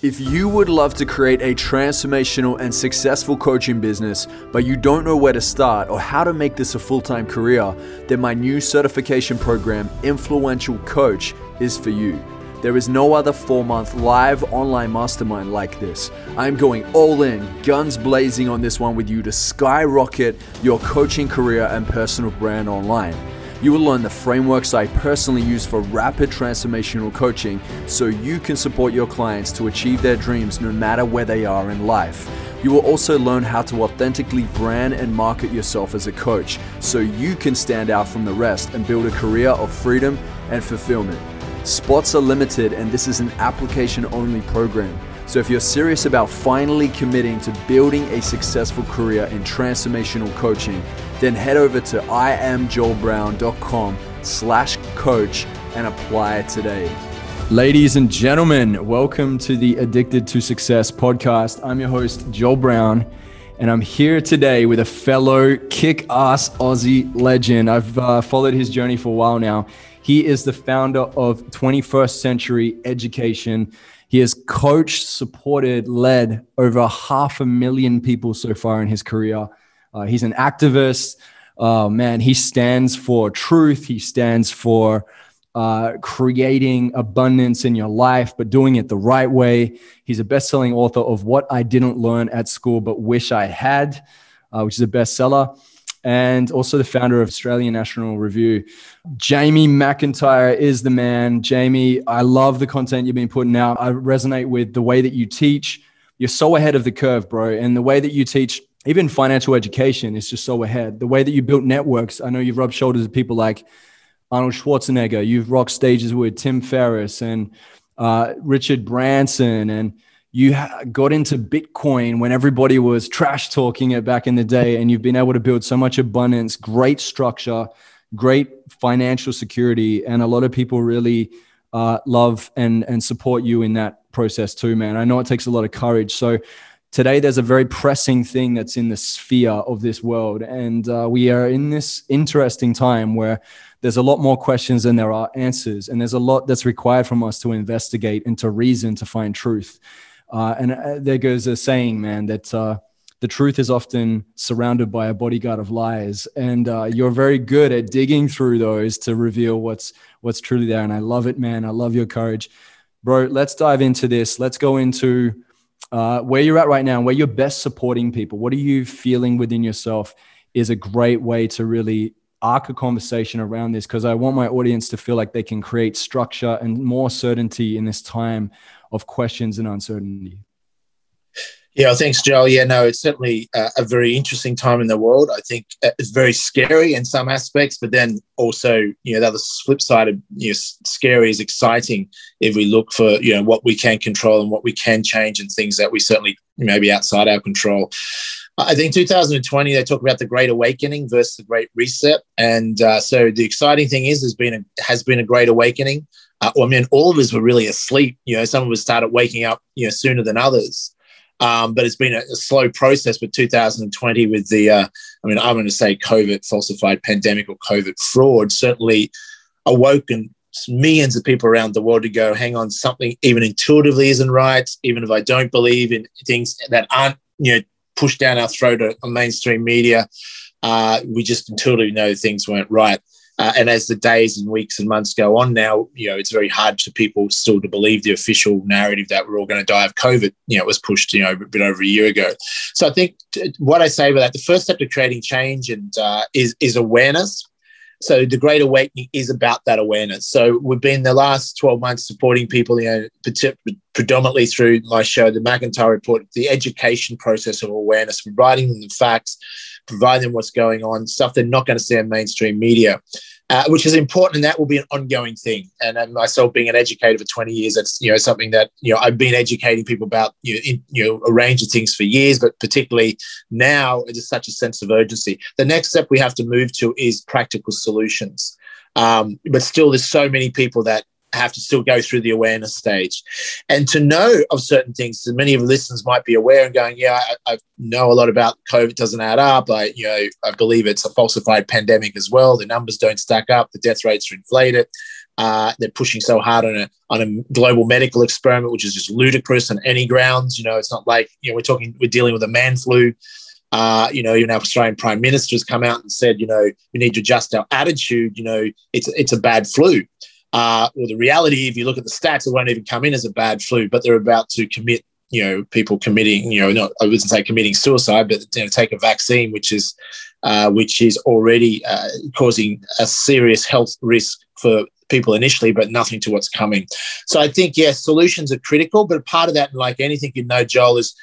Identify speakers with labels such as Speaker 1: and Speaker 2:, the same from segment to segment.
Speaker 1: If you would love to create a transformational and successful coaching business, but you don't know where to start or how to make this a full time career, then my new certification program, Influential Coach, is for you. There is no other four month live online mastermind like this. I'm going all in, guns blazing on this one with you to skyrocket your coaching career and personal brand online. You will learn the frameworks I personally use for rapid transformational coaching so you can support your clients to achieve their dreams no matter where they are in life. You will also learn how to authentically brand and market yourself as a coach so you can stand out from the rest and build a career of freedom and fulfillment. Spots are limited, and this is an application only program. So, if you're serious about finally committing to building a successful career in transformational coaching, then head over to iamjoelbrown.com slash coach and apply today. Ladies and gentlemen, welcome to the Addicted to Success podcast. I'm your host, Joel Brown, and I'm here today with a fellow kick ass Aussie legend. I've uh, followed his journey for a while now. He is the founder of 21st Century Education. He has coached, supported, led over half a million people so far in his career. Uh, he's an activist. Uh, man, he stands for truth. He stands for uh, creating abundance in your life, but doing it the right way. He's a best selling author of What I Didn't Learn at School But Wish I Had, uh, which is a bestseller and also the founder of Australian National Review. Jamie McIntyre is the man. Jamie, I love the content you've been putting out. I resonate with the way that you teach. You're so ahead of the curve, bro. And the way that you teach, even financial education, is just so ahead. The way that you built networks, I know you've rubbed shoulders with people like Arnold Schwarzenegger. You've rocked stages with Tim Ferriss and uh, Richard Branson and you got into Bitcoin when everybody was trash talking it back in the day, and you've been able to build so much abundance, great structure, great financial security, and a lot of people really uh, love and and support you in that process too, man. I know it takes a lot of courage. So today, there's a very pressing thing that's in the sphere of this world, and uh, we are in this interesting time where there's a lot more questions than there are answers, and there's a lot that's required from us to investigate and to reason to find truth. Uh, and uh, there goes a saying, man, that uh, the truth is often surrounded by a bodyguard of lies, and uh, you're very good at digging through those to reveal what's what's truly there. And I love it, man. I love your courage, bro. Let's dive into this. Let's go into uh, where you're at right now, and where you're best supporting people. What are you feeling within yourself? Is a great way to really arc a conversation around this because I want my audience to feel like they can create structure and more certainty in this time of questions and uncertainty.
Speaker 2: Yeah, thanks, Joel. Yeah, no, it's certainly a, a very interesting time in the world. I think uh, it's very scary in some aspects, but then also, you know, the other flip side of you know, scary is exciting if we look for, you know, what we can control and what we can change and things that we certainly maybe outside our control. I think 2020 they talk about the Great Awakening versus the Great Reset, and uh, so the exciting thing is has been a, has been a Great Awakening. Uh, well, I mean, all of us were really asleep. You know, some of us started waking up, you know, sooner than others. Um, but it's been a, a, slow process But 2020 with the, uh, I mean, I'm going to say COVID falsified pandemic or COVID fraud certainly awoken millions of people around the world to go, hang on, something even intuitively isn't right. Even if I don't believe in things that aren't, you know, pushed down our throat on mainstream media, uh, we just intuitively know things weren't right. Uh, and as the days and weeks and months go on now, you know, it's very hard for people still to believe the official narrative that we're all going to die of COVID. You know, it was pushed, you know, a bit over a year ago. So I think what I say about that, the first step to creating change and uh, is, is awareness. So the Great Awakening is about that awareness. So we've been the last 12 months supporting people, you know, predominantly through my show, the McIntyre Report, the education process of awareness, providing them the facts, provide them what's going on, stuff they're not going to see in mainstream media, uh, which is important, and that will be an ongoing thing. And, and, myself being an educator for 20 years, that's you know something that you know I've been educating people about you know, in, you know a range of things for years, but particularly now it is such a sense of urgency. The next step we have to move to is practical solutions. Um, but still, there's so many people that have to still go through the awareness stage. And to know of certain things, so many of the listeners might be aware and going, yeah, I, I, know a lot about COVID doesn't add up. I, you know, I believe it's a falsified pandemic as well. The numbers don't stack up. The death rates are inflated. Uh, they're pushing so hard on a on a global medical experiment, which is just ludicrous on any grounds. You know, it's not like you know we're talking we're dealing with a man flu. Uh, you know, even our Australian Prime Minister has come out and said, you know, we need to adjust our attitude. You know, it's it's a bad flu. Uh, well, the reality, if you look at the stats, it won't even come in as a bad flu, but they're about to commit you know people committing you know not I wouldn't say committing suicide but you know, take a vaccine which is uh, which is already uh, causing a serious health risk for people initially but nothing to what's coming. So I think yes solutions are critical but part of that like anything you know Joel is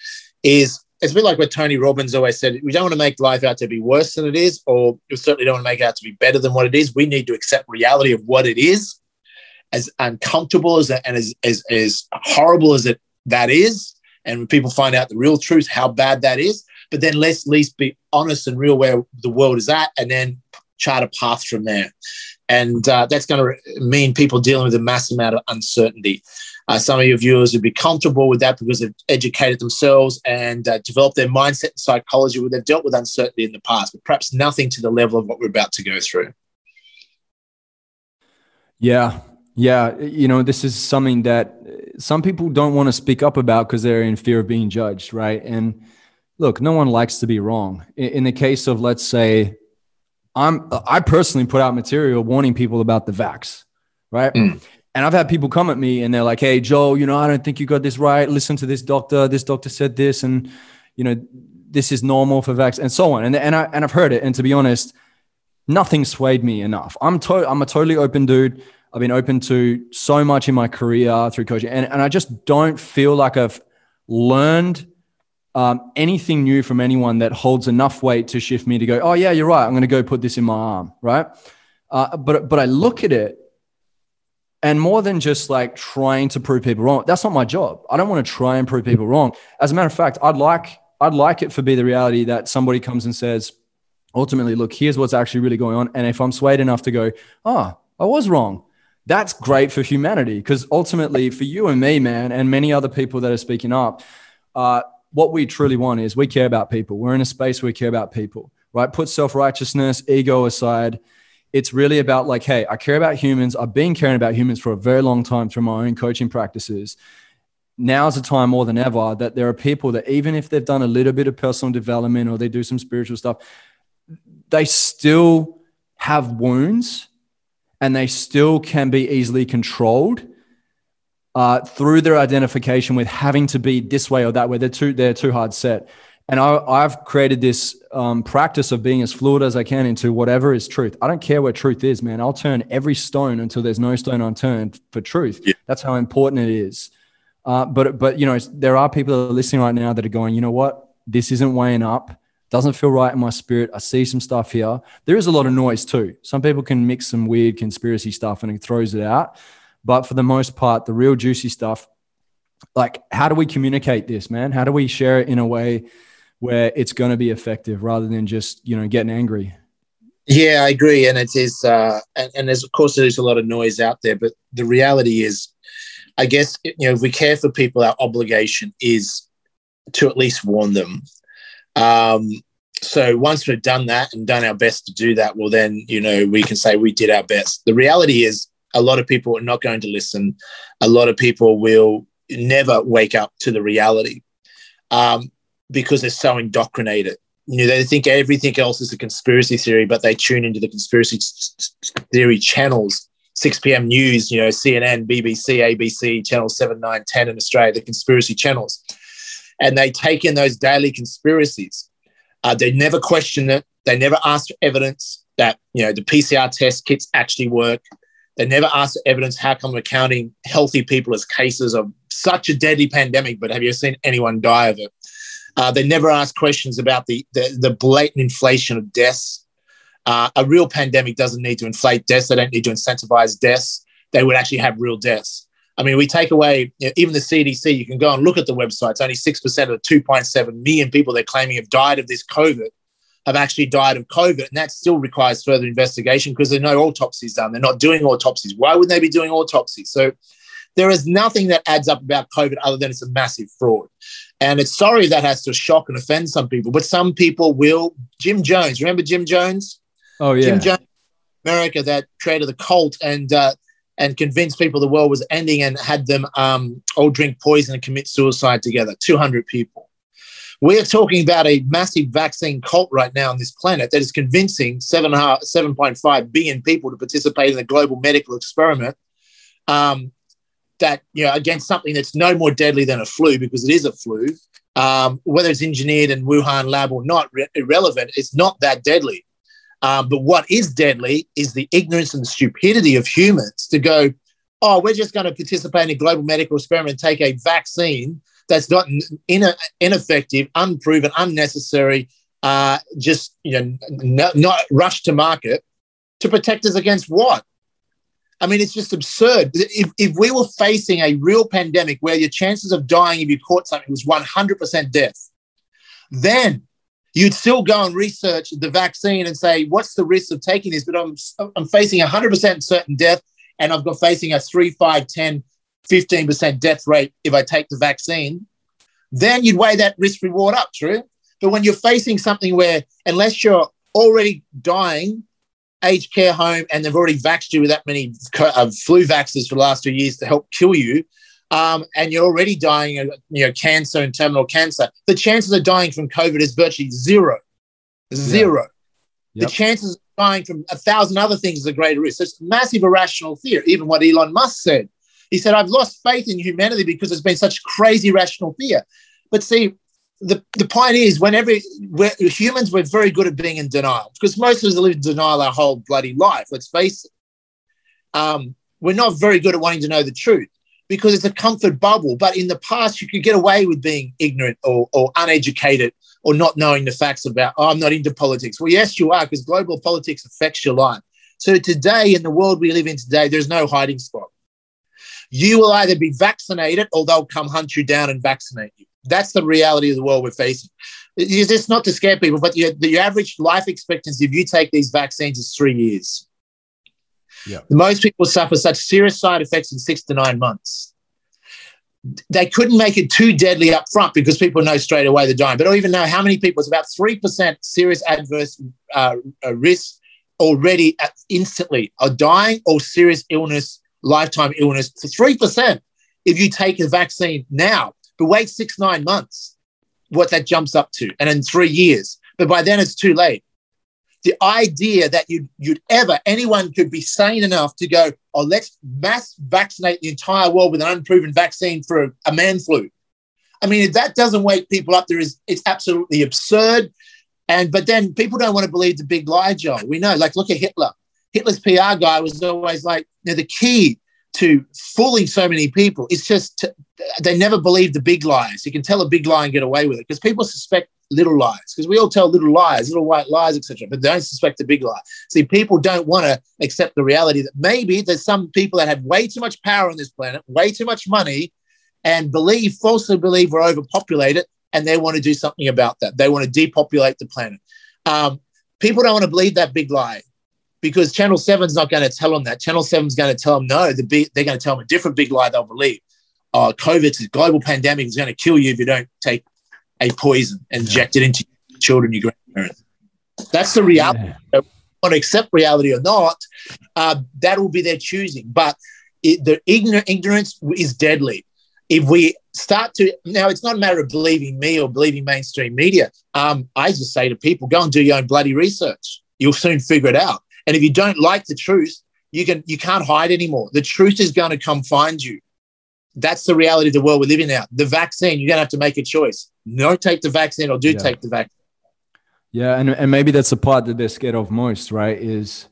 Speaker 2: is it's a bit like what Tony Robbins always said we don't want to make life out to be worse than it is or we certainly don't want to make it out to be better than what it is. We need to accept reality of what it is as uncomfortable as and as, as, as horrible as it that is and when people find out the real truth, how bad that is. But then let's at least be honest and real where the world is at, and then chart a path from there. And uh, that's going to mean people dealing with a mass amount of uncertainty. Uh, some of your viewers would be comfortable with that because they've educated themselves and uh, developed their mindset and psychology where they've dealt with uncertainty in the past, but perhaps nothing to the level of what we're about to go through.
Speaker 1: Yeah, yeah, you know, this is something that some people don't want to speak up about because they're in fear of being judged, right? And look, no one likes to be wrong. In the case of, let's say, I'm I personally put out material warning people about the vax, right? Mm. And I've had people come at me and they're like, "Hey, Joe, you know, I don't think you got this right. Listen to this doctor. This doctor said this, and you know, this is normal for vax, and so on." And and I and I've heard it. And to be honest, nothing swayed me enough. I'm to- I'm a totally open dude. I've been open to so much in my career through coaching, and, and I just don't feel like I've learned um, anything new from anyone that holds enough weight to shift me to go, oh yeah, you're right. I'm going to go put this in my arm, right? Uh, but but I look at it, and more than just like trying to prove people wrong, that's not my job. I don't want to try and prove people wrong. As a matter of fact, I'd like I'd like it for be the reality that somebody comes and says, ultimately, look, here's what's actually really going on, and if I'm swayed enough to go, oh, I was wrong that's great for humanity because ultimately for you and me man and many other people that are speaking up uh, what we truly want is we care about people. We're in a space where we care about people right? Put self-righteousness ego aside. It's really about like hey i care about humans. I've been caring about humans for a very long time through my own coaching practices. Now's the time more than ever that there are people that even if they've done a little bit of personal development or they do some spiritual stuff they still have wounds and they still can be easily controlled uh, through their identification with having to be this way or that way. They're too they're too hard set. And I, have created this um, practice of being as fluid as I can into whatever is truth. I don't care what truth is, man. I'll turn every stone until there's no stone unturned for truth. Yeah. That's how important it is. Uh, but but you know, there are people that are listening right now that are going, you know what, this isn't weighing up doesn't feel right in my spirit. I see some stuff here. There is a lot of noise too. Some people can mix some weird conspiracy stuff and it throws it out. But for the most part, the real juicy stuff, like how do we communicate this, man? How do we share it in a way where it's going to be effective rather than just, you know, getting angry?
Speaker 2: Yeah, I agree. And it is, uh, and, and there's, of course, there's a lot of noise out there, but the reality is, I guess, you know, if we care for people, our obligation is to at least warn them um, so once we've done that and done our best to do that, well, then, you know, we can say we did our best. The reality is a lot of people are not going to listen. A lot of people will never wake up to the reality um, because they're so indoctrinated. You know, they think everything else is a conspiracy theory, but they tune into the conspiracy theory channels 6 p.m. news, you know, CNN, BBC, ABC, Channel 7, 9, 10 in Australia, the conspiracy channels and they take in those daily conspiracies. Uh, they never question it. They never ask for evidence that you know the PCR test kits actually work. They never ask for evidence how come we're counting healthy people as cases of such a deadly pandemic, but have you seen anyone die of it? Uh, they never ask questions about the, the, the blatant inflation of deaths. Uh, a real pandemic doesn't need to inflate deaths. They don't need to incentivize deaths. They would actually have real deaths. I mean, we take away you know, even the CDC. You can go and look at the website. It's only six percent of the 2.7 million people they're claiming have died of this COVID have actually died of COVID, and that still requires further investigation because there are no autopsies done. They're not doing autopsies. Why would they be doing autopsies? So there is nothing that adds up about COVID other than it's a massive fraud. And it's sorry that has to shock and offend some people, but some people will. Jim Jones, remember Jim Jones?
Speaker 1: Oh yeah,
Speaker 2: Jim Jones, America that created the cult, and uh, and convinced people the world was ending and had them um, all drink poison and commit suicide together 200 people. We're talking about a massive vaccine cult right now on this planet that is convincing 7.5 billion people to participate in a global medical experiment um, that, you know, against something that's no more deadly than a flu because it is a flu. Um, whether it's engineered in Wuhan lab or not, re- irrelevant. It's not that deadly. Um, but what is deadly is the ignorance and stupidity of humans to go, oh, we're just going to participate in a global medical experiment take a vaccine that's not in, ineffective, unproven, unnecessary, uh, just you know, not, not rushed to market to protect us against what? I mean, it's just absurd. If, if we were facing a real pandemic where your chances of dying if you caught something was 100% death, then you'd still go and research the vaccine and say, what's the risk of taking this? But I'm, I'm facing 100% certain death and I've got facing a 3, 5, 10, 15% death rate if I take the vaccine. Then you'd weigh that risk reward up, true? But when you're facing something where, unless you're already dying, aged care home, and they've already vaxxed you with that many uh, flu vaxes for the last two years to help kill you, um, and you're already dying of you know cancer and terminal cancer, the chances of dying from COVID is virtually zero. Zero. Yep. The chances of dying from a thousand other things is a greater risk. So it's massive irrational fear. Even what Elon Musk said. He said, I've lost faith in humanity because there's been such crazy rational fear. But see, the, the point is, whenever we're, humans, we're very good at being in denial because most of us live in denial our whole bloody life. Let's face it. Um, we're not very good at wanting to know the truth because it's a comfort bubble. But in the past, you could get away with being ignorant or, or uneducated or not knowing the facts about, oh, I'm not into politics. Well, yes, you are, because global politics affects your life. So today, in the world we live in today, there's no hiding spot. You will either be vaccinated or they'll come hunt you down and vaccinate you. That's the reality of the world we're facing. It's just not to scare people, but the average life expectancy if you take these vaccines is three years. Yeah. Most people suffer such serious side effects in six to nine months. They couldn't make it too deadly up front because people know straight away they're dying. But I don't even know how many people, it's about 3% serious adverse uh, uh, risk already instantly are dying or serious illness, lifetime illness. For 3% if you take a vaccine now, but wait six, nine months, what that jumps up to, and in three years. But by then it's too late the idea that you'd, you'd ever, anyone could be sane enough to go, oh, let's mass vaccinate the entire world with an unproven vaccine for a, man flu. I mean, if that doesn't wake people up, there is, it's absolutely absurd. And, but then people don't want to believe the big lie, Joe. We know, like, look at Hitler. Hitler's PR guy was always like, you know, the key to fooling so many people is just to, they never believe the big lies. You can tell a big lie and get away with it because people suspect little lies because we all tell little lies, little white lies, etc. But don't suspect the big lie. See, people don't want to accept the reality that maybe there's some people that have way too much power on this planet, way too much money, and believe falsely believe we're overpopulated, and they want to do something about that. They want to depopulate the planet. Um, people don't want to believe that big lie because Channel 7's not going to tell them that. Channel 7's going to tell them no, they're going to tell them a different big lie they'll believe. COVID's a global pandemic is going to kill you if you don't take a poison injected inject it into your children, your grandparents. That's the reality. Yeah. Want to accept reality or not, uh, that will be their choosing. But it, the ignorant, ignorance is deadly. If we start to now, it's not a matter of believing me or believing mainstream media. Um, I just say to people, go and do your own bloody research. You'll soon figure it out. And if you don't like the truth, you can you can't hide anymore. The truth is going to come find you. That's the reality of the world we live in now. The vaccine, you're going to have to make a choice. No, take the vaccine or do yeah. take the vaccine.
Speaker 1: Yeah, and, and maybe that's the part that they're scared of most, right? Is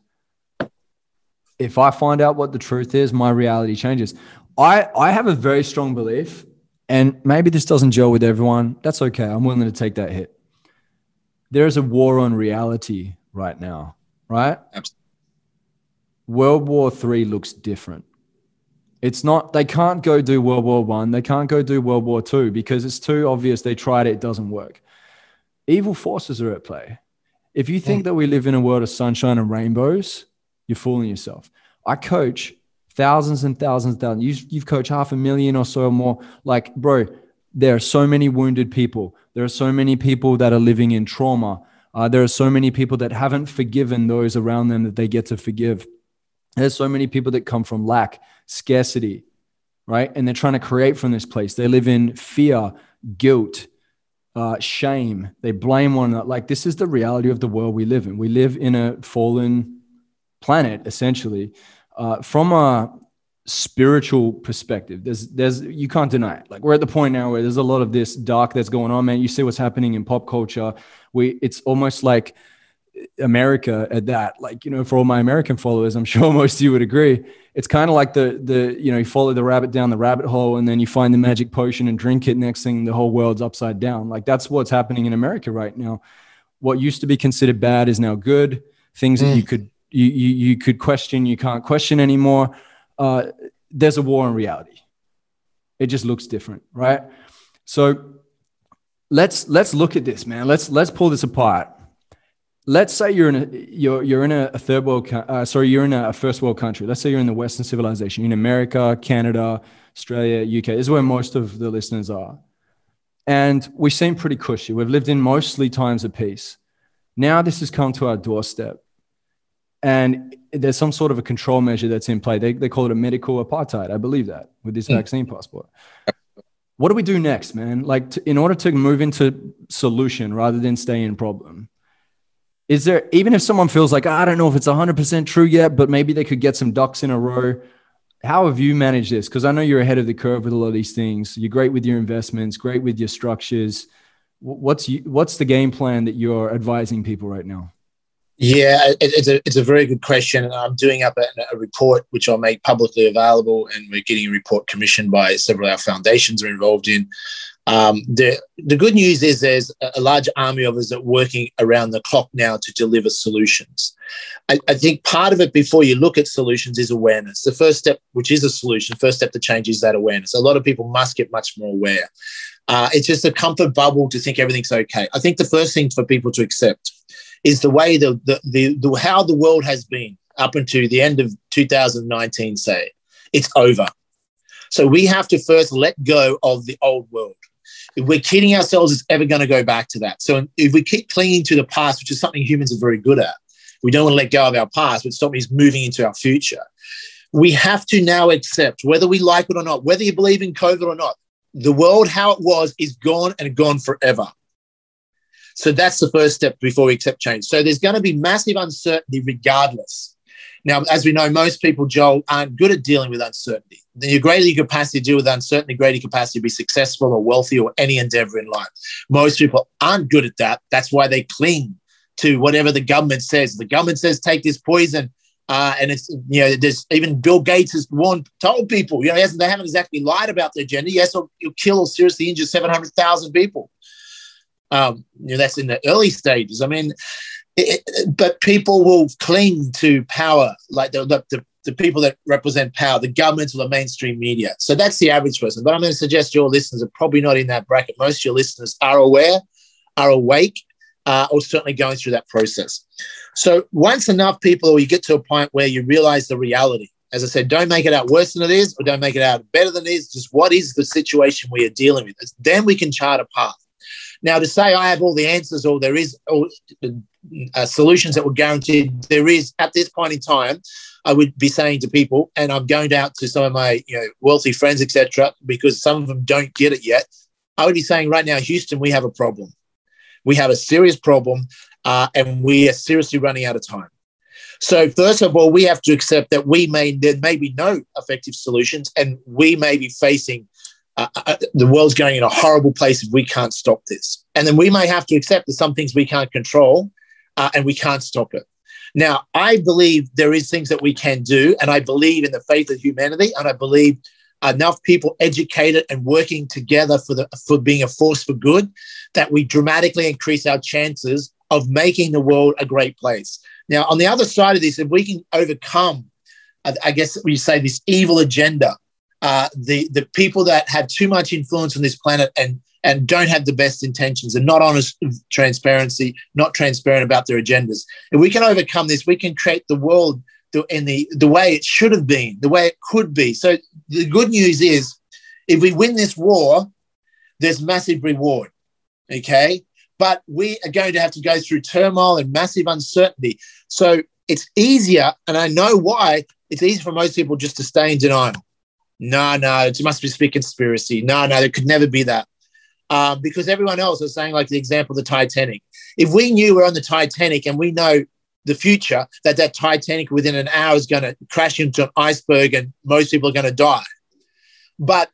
Speaker 1: if I find out what the truth is, my reality changes. I, I have a very strong belief, and maybe this doesn't gel with everyone. That's okay. I'm willing to take that hit. There is a war on reality right now right? Absolutely. World War Three looks different. It's not. They can't go do World War One. They can't go do World War Two because it's too obvious. They tried it. It doesn't work. Evil forces are at play. If you think mm. that we live in a world of sunshine and rainbows, you're fooling yourself. I coach thousands and thousands, and thousands. You, you've coached half a million or so or more. Like, bro, there are so many wounded people. There are so many people that are living in trauma uh, there are so many people that haven't forgiven those around them that they get to forgive. There's so many people that come from lack, scarcity, right? And they're trying to create from this place. They live in fear, guilt, uh, shame. They blame one another. Like this is the reality of the world we live in. We live in a fallen planet, essentially. Uh, from a spiritual perspective, there's there's you can't deny it. Like we're at the point now where there's a lot of this dark that's going on, man. You see what's happening in pop culture. We it's almost like America at that. Like, you know, for all my American followers, I'm sure most of you would agree. It's kind of like the the, you know, you follow the rabbit down the rabbit hole and then you find the magic potion and drink it. Next thing the whole world's upside down. Like that's what's happening in America right now. What used to be considered bad is now good. Things mm. that you could you, you you could question, you can't question anymore. Uh, there's a war in reality. It just looks different, right? So let's let's look at this, man. Let's let's pull this apart let's say you're in a you're you're in a, third world uh, sorry you're in a, first world country. Let's say you're in the western civilization. In america canada australia uk this is where most of the listeners are. And we seem pretty cushy. We've lived in mostly times of peace. Now this has come to our doorstep. And there's some sort of a control measure that's in play. They, they call it a medical apartheid. I believe that with this mm. vaccine passport. What do we do next man? Like to, in order to move into solution rather than stay in problem is there even if someone feels like ah, i don't know if it's 100% true yet but maybe they could get some ducks in a row how have you managed this because i know you're ahead of the curve with a lot of these things you're great with your investments great with your structures what's what's the game plan that you're advising people right now
Speaker 2: yeah, it's a it's a very good question. I'm doing up a, a, report which I'll make publicly available, and we're getting a report commissioned by several of our foundations are involved in. Um, the the good news is there's a large army of us that working around the clock now to deliver solutions. I, I, think part of it before you look at solutions is awareness. The first step, which is a solution, first step to change is that awareness. A lot of people must get much more aware. Uh, it's just a comfort bubble to think everything's okay. I think the first thing for people to accept is the way the, the, the, the how the world has been up until the end of 2019. Say it's over. So we have to first let go of the old world we're kidding ourselves, it's ever going to go back to that. So if we keep clinging to the past, which is something humans are very good at, we don't want to let go of our past, but stop us moving into our future. We have to now accept, whether we like it or not, whether you believe in COVID or not, the world how it was is gone and gone forever. So that's the first step before we accept change. So there's going to be massive uncertainty regardless. Now, as we know, most people, Joel, aren't good at dealing with uncertainty. The greater your capacity to deal with uncertainty, greater capacity to be successful or wealthy or any endeavor in life. Most people aren't good at that. That's why they cling to whatever the government says. The government says take this poison, uh, and it's you know there's even Bill Gates has warned told people you know they haven't exactly lied about the agenda. Yes, or you'll kill or seriously injure seven hundred thousand people. Um, you know that's in the early stages. I mean, but people will cling to power, like the, the, the people that represent power, the governments or the mainstream media. So that's the average person. But I'm going to suggest your listeners are probably not in that bracket. Most of your listeners are aware, are awake, uh, or certainly going through that process. So once enough people, or you get to a point where you realize the reality. As I said, don't make it out worse than it is, or don't make it out better than it is. Just what is the situation we are dealing with? Then we can chart a path. Now, to say I have all the answers or there is or, uh, solutions that were guaranteed, there is at this point in time, I would be saying to people, and I'm going out to some of my you know wealthy friends, etc., because some of them don't get it yet. I would be saying right now, Houston, we have a problem. We have a serious problem, uh, and we are seriously running out of time. So first of all, we have to accept that we may there may be no effective solutions, and we may be facing uh, uh, uh, the world's going in a horrible place if we can't stop this. And then we may have to accept that some things we can't control uh, and we can't stop it. Now, I believe there is things that we can do, and I believe in the faith of humanity, and I believe enough people educated and working together for the for being a force for good that we dramatically increase our chances of making the world a great place. Now, on the other side of this, if we can overcome, I guess we say this evil agenda uh, the the people that have too much influence on this planet and and don't have the best intentions and not honest transparency, not transparent about their agendas. If we can overcome this, we can create the world in the the way it should have been, the way it could be. So the good news is, if we win this war, there's massive reward. Okay, but we are going to have to go through turmoil and massive uncertainty. So it's easier, and I know why. It's easy for most people just to stay in denial. No, no, it must be conspiracy. No, no, there could never be that. Um, because everyone else is saying, like the example of the Titanic. If we knew we're on the Titanic and we know the future that that Titanic within an hour is going to crash into an iceberg and most people are going to die. But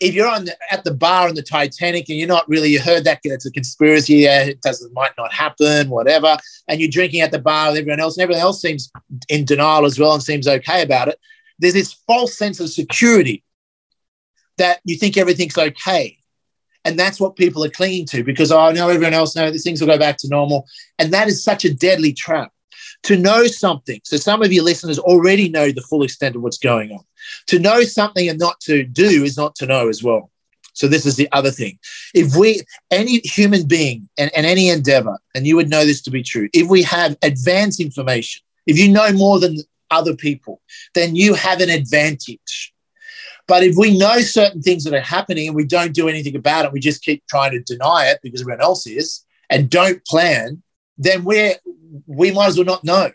Speaker 2: if you're on the, at the bar on the Titanic and you're not really, you heard that it's a conspiracy, yeah, it doesn't might not happen, whatever, and you're drinking at the bar with everyone else, and everyone else seems in denial as well and seems okay about it. There's this false sense of security that you think everything's okay. And that's what people are clinging to because oh, know everyone else knows things will go back to normal. And that is such a deadly trap to know something. So some of your listeners already know the full extent of what's going on. To know something and not to do is not to know as well. So this is the other thing. If we, any human being and, and any endeavor, and you would know this to be true, if we have advanced information, if you know more than other people, then you have an advantage. But if we know certain things that are happening and we don't do anything about it, we just keep trying to deny it because everyone else is and don't plan, then we're we might as well not know,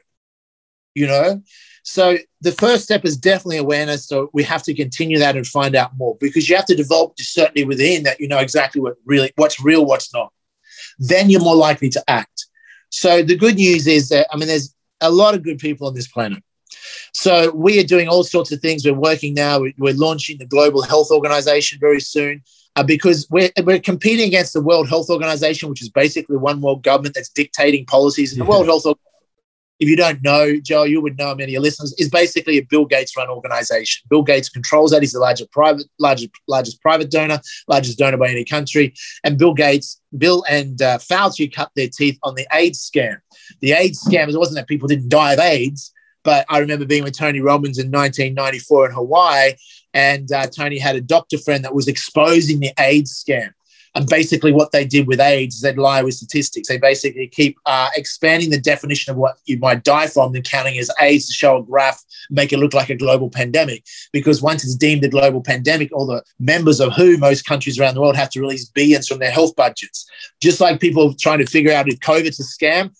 Speaker 2: you know? So the first step is definitely awareness. So we have to continue that and find out more because you have to develop certainty within that you know exactly what really what's real, what's not. Then you're more likely to act. So the good news is that I mean there's a lot of good people on this planet. So we are doing all sorts of things. We're working now. We're launching the Global Health Organization very soon uh, because we're, we're competing against the World Health Organization, which is basically one world government that's dictating policies. And the World Health Organization, if you don't know, Joe, you would know many of your listeners, is basically a Bill Gates run organization. Bill Gates controls that. He's the largest private, largest, largest private donor, largest donor by any country. And Bill Gates, Bill and uh, Fauci cut their teeth on the AIDS scam. The AIDS scam, it wasn't that people didn't die of AIDS, but I remember being with Tony Robbins in 1994 in Hawaii, and uh, Tony had a doctor friend that was exposing the AIDS scam. And basically, what they did with AIDS is they'd lie with statistics. They basically keep uh, expanding the definition of what you might die from and counting as AIDS to show a graph, make it look like a global pandemic. Because once it's deemed a global pandemic, all the members of WHO, most countries around the world, have to release billions from their health budgets. Just like people trying to figure out if COVID's a scam,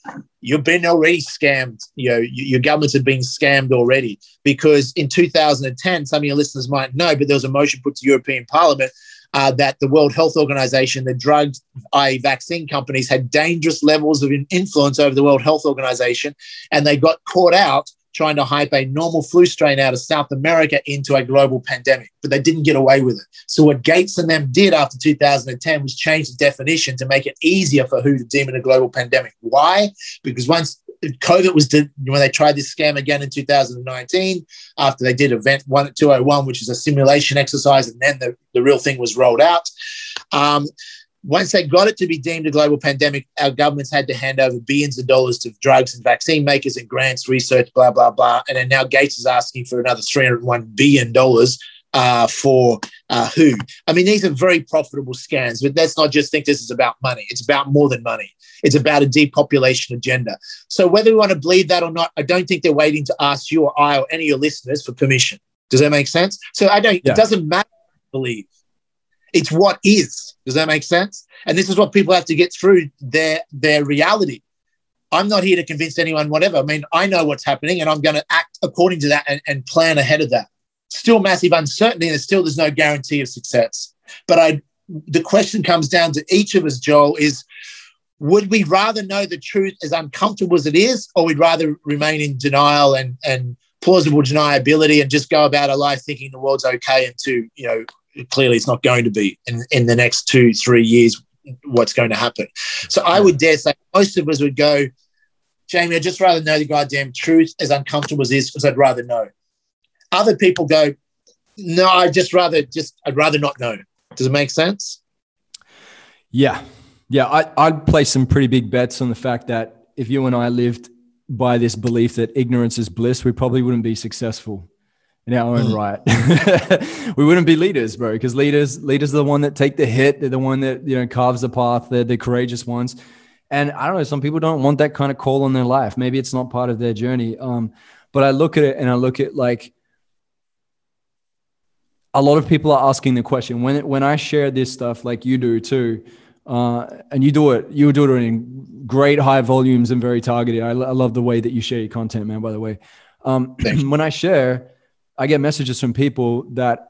Speaker 2: you've been already scammed. You know, your governments have been scammed already. Because in 2010, some of your listeners might know, but there was a motion put to European Parliament uh, that the World Health Organization, the drug, i.e., vaccine companies, had dangerous levels of influence over the World Health Organization, and they got caught out trying to hype a normal flu strain out of South America into a global pandemic, but they didn't get away with it. So, what Gates and them did after 2010 was change the definition to make it easier for WHO to deem it a global pandemic. Why? Because once COVID was when they tried this scam again in 2019 after they did event one at 201, which is a simulation exercise, and then the, the real thing was rolled out. Um, once they got it to be deemed a global pandemic, our governments had to hand over billions of dollars to drugs and vaccine makers and grants, research, blah, blah, blah. And then now Gates is asking for another $301 billion uh, for uh, WHO. I mean, these are very profitable scams, but let's not just think this is about money. It's about more than money. It's about a depopulation agenda. So whether we want to believe that or not, I don't think they're waiting to ask you or I or any of your listeners for permission. Does that make sense? So I don't. Yeah. It doesn't matter. Believe. It's what is. Does that make sense? And this is what people have to get through their their reality. I'm not here to convince anyone whatever. I mean, I know what's happening and I'm going to act according to that and, and plan ahead of that. Still massive uncertainty and still there's no guarantee of success. But I the question comes down to each of us, Joel, is would we rather know the truth as uncomfortable as it is, or we'd rather remain in denial and, and plausible deniability and just go about our life thinking the world's okay and to, you know, clearly it's not going to be in, in the next two, three years what's going to happen. So I would dare say most of us would go, Jamie, I'd just rather know the goddamn truth as uncomfortable as this because I'd rather know. Other people go, no, I'd just rather just I'd rather not know. Does it make sense?
Speaker 1: Yeah, yeah, I, I'd place some pretty big bets on the fact that if you and I lived by this belief that ignorance is bliss, we probably wouldn't be successful in our own mm. right. we wouldn't be leaders, bro, because leaders leaders are the one that take the hit. They're the one that you know carves the path. They're the courageous ones. And I don't know, some people don't want that kind of call on their life. Maybe it's not part of their journey. Um, but I look at it and I look at like a lot of people are asking the question when when I share this stuff, like you do too uh, and you do it. You do it in great high volumes and very targeted. I, I love the way that you share your content, man. By the way, um, when I share, I get messages from people that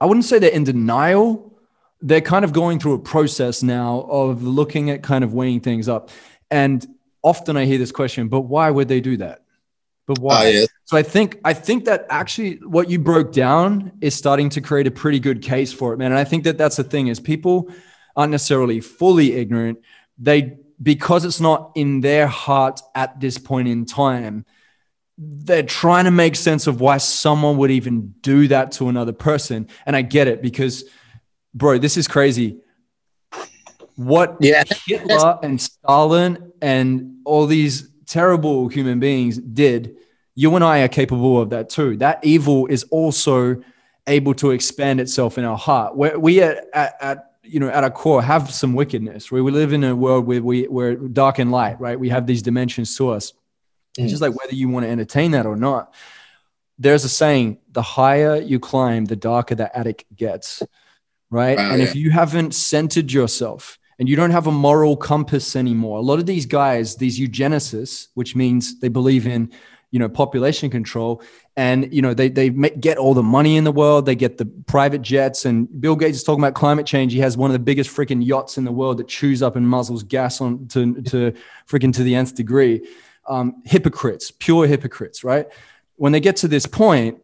Speaker 1: I wouldn't say they're in denial. They're kind of going through a process now of looking at kind of weighing things up. And often I hear this question, but why would they do that? But why? Uh, yeah. So I think I think that actually what you broke down is starting to create a pretty good case for it, man. And I think that that's the thing is people aren't necessarily fully ignorant. They because it's not in their heart at this point in time, they're trying to make sense of why someone would even do that to another person. And I get it because, bro, this is crazy. What yeah. Hitler and Stalin and all these terrible human beings did, you and I are capable of that too. That evil is also able to expand itself in our heart. Where we at, at, at you know at our core have some wickedness where we live in a world where we we're dark and light right we have these dimensions to us mm. it's just like whether you want to entertain that or not there's a saying the higher you climb the darker the attic gets right and yeah. if you haven't centered yourself and you don't have a moral compass anymore. A lot of these guys these eugenicists which means they believe in you know population control and you know they they get all the money in the world. They get the private jets and bill gates is talking about climate change. He has one of the biggest freaking yachts in the world that chews up and muzzles gas on to to freaking to the nth degree. Um, hypocrites pure hypocrites right? When they get to this point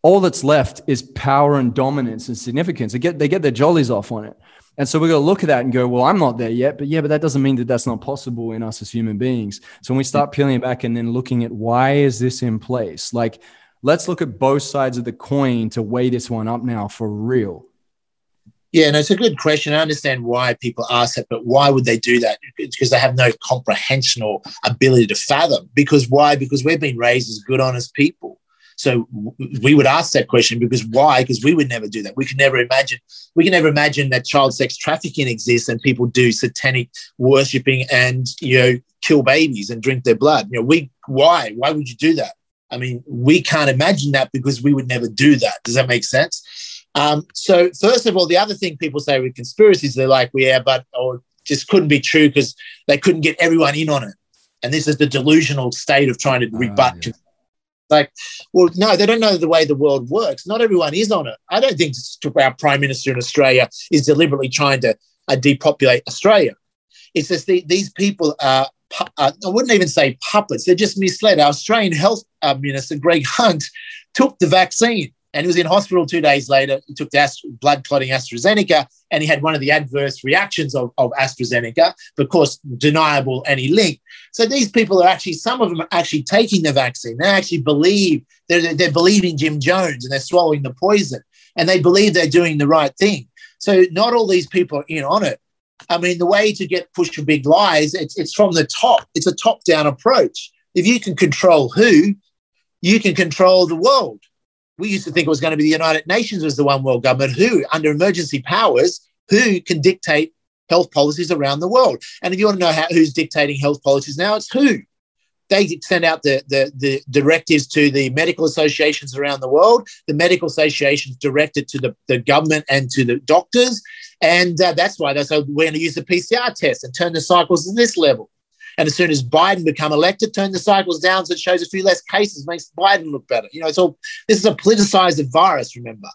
Speaker 1: all that's left is power and dominance and significance. They get they get their jollies off on it and so we're going to look at that and go, well, I'm not there yet. But yeah, but that doesn't mean that that's not possible in us as human beings. So when we start peeling it back and then looking at why is this in place? Like, let's look at both sides of the coin to weigh this one up now for real.
Speaker 2: Yeah, no, it's a good question. I understand why people ask that, but why would they do that? because they have no comprehension or ability to fathom. Because why? Because we've been raised as good, honest people. So we would ask that question because why? Because we would never do that. We could never imagine. We can never imagine that child sex trafficking exists and people do satanic worshipping and you know kill babies and drink their blood. You know, we why? Why would you do that? I mean, we can't imagine that because we would never do that. Does that make sense? Um, so first of all, the other thing people say with conspiracies, they're like, well, yeah, but or just couldn't be true because they couldn't get everyone in on it. And this is the delusional state of trying to ah, rebut yeah. Like, well, no, they don't know the way the world works. Not everyone is on it. I don't think our prime minister in Australia is deliberately trying to uh, depopulate Australia. It's just the, these people are, uh, I wouldn't even say puppets. They're just misled. Our Australian health uh, minister, Greg Hunt, took the vaccine and he was in hospital two days later. He took the blood clotting AstraZeneca, and he had one of the adverse reactions of, of AstraZeneca, but of course, deniable any link. So these people are actually, some of them are actually taking the vaccine. They actually believe, they're, they're believing Jim Jones and they're swallowing the poison, and they believe they're doing the right thing. So not all these people are in on it. I mean, the way to get push for big lies, it's, it's from the top. It's a top down approach. If you can control who, you can control the world we used to think it was going to be the United Nations as the one world government who, under emergency powers, who can dictate health policies around the world. And if you want to know how, who's dictating health policies now, it's who. They send out the, the, the directives to the medical associations around the world. The medical associations direct it to the, the government and to the doctors. And uh, that's why they said we're going to use the PCR test and turn the cycles to this level. And as soon as Biden become elected, turn the cycles down so it shows a few less cases, makes Biden look better. You know, it's all this is a politicized virus, remember.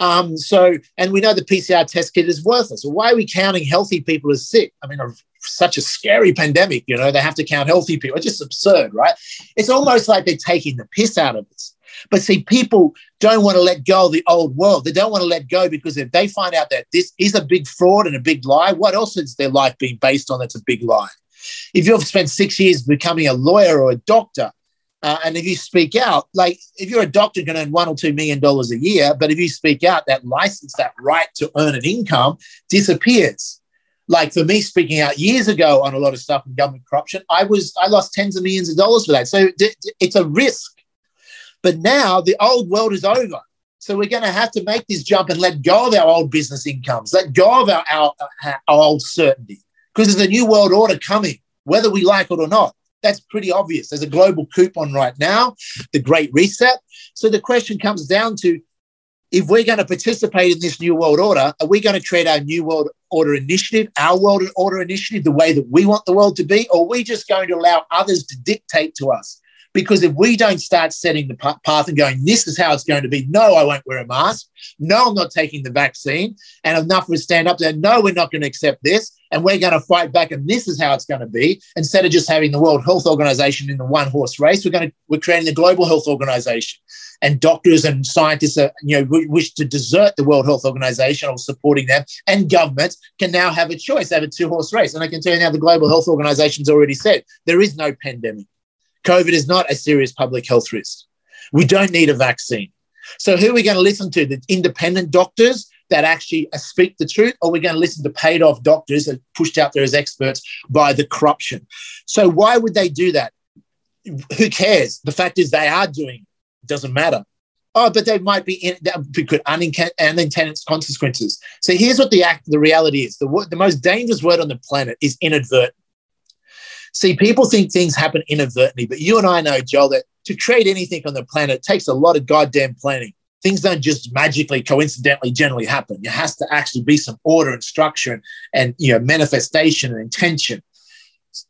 Speaker 2: Um, so, and we know the PCR test kit is worthless. So why are we counting healthy people as sick? I mean, such a scary pandemic, you know, they have to count healthy people. It's just absurd, right? It's almost like they're taking the piss out of us. But see, people don't want to let go of the old world. They don't want to let go because if they find out that this is a big fraud and a big lie, what else is their life being based on that's a big lie? If you've spent six years becoming a lawyer or a doctor, uh, and if you speak out, like if you're a doctor, you can earn one or two million dollars a year. But if you speak out, that license, that right to earn an income disappears. Like for me, speaking out years ago on a lot of stuff in government corruption, I was I lost tens of millions of dollars for that. So it's a risk. But now the old world is over. So we're going to have to make this jump and let go of our old business incomes, let go of our, our, our old certainty because there's a new world order coming, whether we like it or not. That's pretty obvious. There's a global coupon right now, the Great Reset. So the question comes down to if we're going to participate in this new world order, are we going to create our new world order initiative, our world order initiative, the way that we want the world to be, or are we just going to allow others to dictate to us? Because if we don't start setting the path and going, this is how it's going to be, no, I won't wear a mask. No, I'm not taking the vaccine. And enough us stand up there, no, we're not going to accept this. And we're going to fight back. And this is how it's going to be. Instead of just having the World Health Organization in the one horse race, we're going to, we're creating the Global Health Organization and doctors and scientists are, you know, wish to desert the World Health Organization or supporting them, and governments can now have a choice, have a two horse race. And I can tell you now, the Global Health Organization's already said there is no pandemic. COVID is not a serious public health risk. We don't need a vaccine. So, who are we going to listen to? The independent doctors that actually speak the truth, or we're going to listen to paid off doctors that pushed out there as experts by the corruption. So, why would they do that? Who cares? The fact is, they are doing it doesn't matter. Oh, but there might be in, could unintended consequences. So here's what the act, the reality is: the the most dangerous word on the planet is inadvertent. See, people think things happen inadvertently, but you and I know, Joel, that to create anything on the planet takes a lot of goddamn planning. Things don't just magically, coincidentally, generally happen. There has to actually be some order and structure and, and you know manifestation and intention.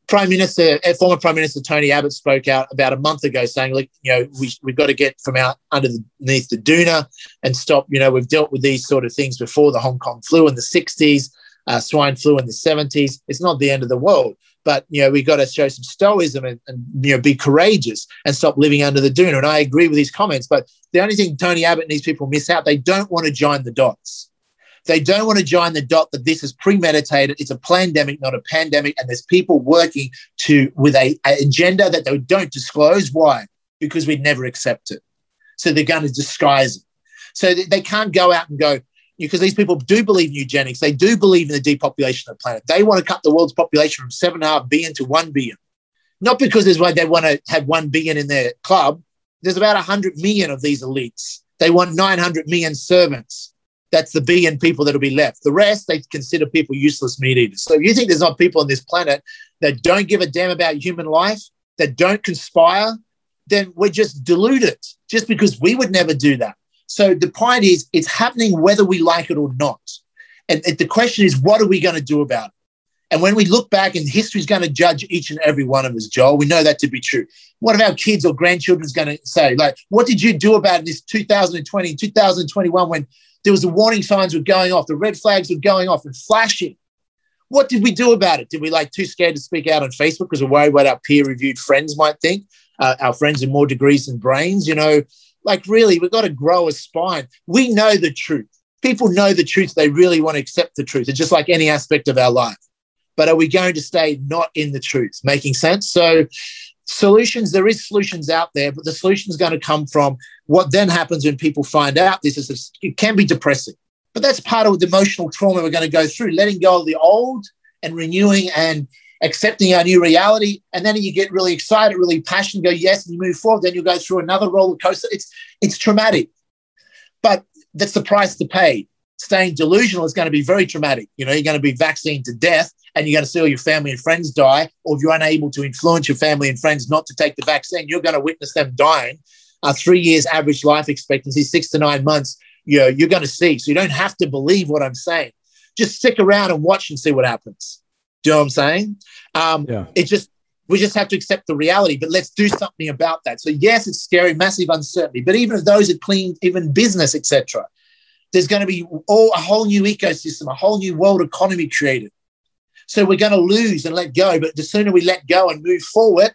Speaker 2: Prime Minister, uh, former Prime Minister Tony Abbott spoke out about a month ago saying, look, you know, we, we've got to get from out underneath the doona and stop, you know, we've dealt with these sort of things before the Hong Kong flu in the 60s, uh, swine flu in the 70s. It's not the end of the world. But, you know, we've got to show some stoicism and, and, you know, be courageous and stop living under the dune And I agree with these comments. But the only thing Tony Abbott and these people miss out, they don't want to join the dots. They don't want to join the dot that this is premeditated. It's a pandemic, not a pandemic. And there's people working to with a, a agenda that they don't disclose. Why? Because we'd never accept it. So they're going to disguise it. So they can't go out and go, because these people do believe in eugenics. They do believe in the depopulation of the planet. They want to cut the world's population from seven and a half billion to one billion. Not because there's why they want to have one billion in their club. There's about 100 million of these elites. They want 900 million servants that's the billion people that'll be left. The rest, they consider people useless meat eaters. So if you think there's not people on this planet that don't give a damn about human life, that don't conspire, then we're just deluded just because we would never do that. So the point is, it's happening whether we like it or not. And, and the question is, what are we going to do about it? And when we look back, and history is going to judge each and every one of us, Joel, we know that to be true. What are our kids or grandchildren going to say? Like, what did you do about this 2020, 2021 when there was the warning signs were going off, the red flags were going off and flashing. What did we do about it? Did we like too scared to speak out on Facebook because we're worried what our peer-reviewed friends might think? Uh, our friends with more degrees than brains, you know, like really, we've got to grow a spine. We know the truth. People know the truth. They really want to accept the truth. It's just like any aspect of our life. But are we going to stay not in the truth? Making sense? So solutions there is solutions out there but the solution is going to come from what then happens when people find out this is it can be depressing but that's part of the emotional trauma we're going to go through letting go of the old and renewing and accepting our new reality and then you get really excited really passionate go yes and you move forward then you'll go through another roller coaster it's it's traumatic but that's the price to pay staying delusional is going to be very traumatic. You know, you're going to be vaccinated to death and you're going to see all your family and friends die. Or if you're unable to influence your family and friends not to take the vaccine, you're going to witness them dying. Uh, three years average life expectancy, six to nine months, you know, you're going to see. So you don't have to believe what I'm saying. Just stick around and watch and see what happens. Do you know what I'm saying? Um, yeah. It just, we just have to accept the reality, but let's do something about that. So yes, it's scary, massive uncertainty, but even if those are clean, even business, etc., there's going to be all a whole new ecosystem, a whole new world economy created. So we're going to lose and let go. But the sooner we let go and move forward,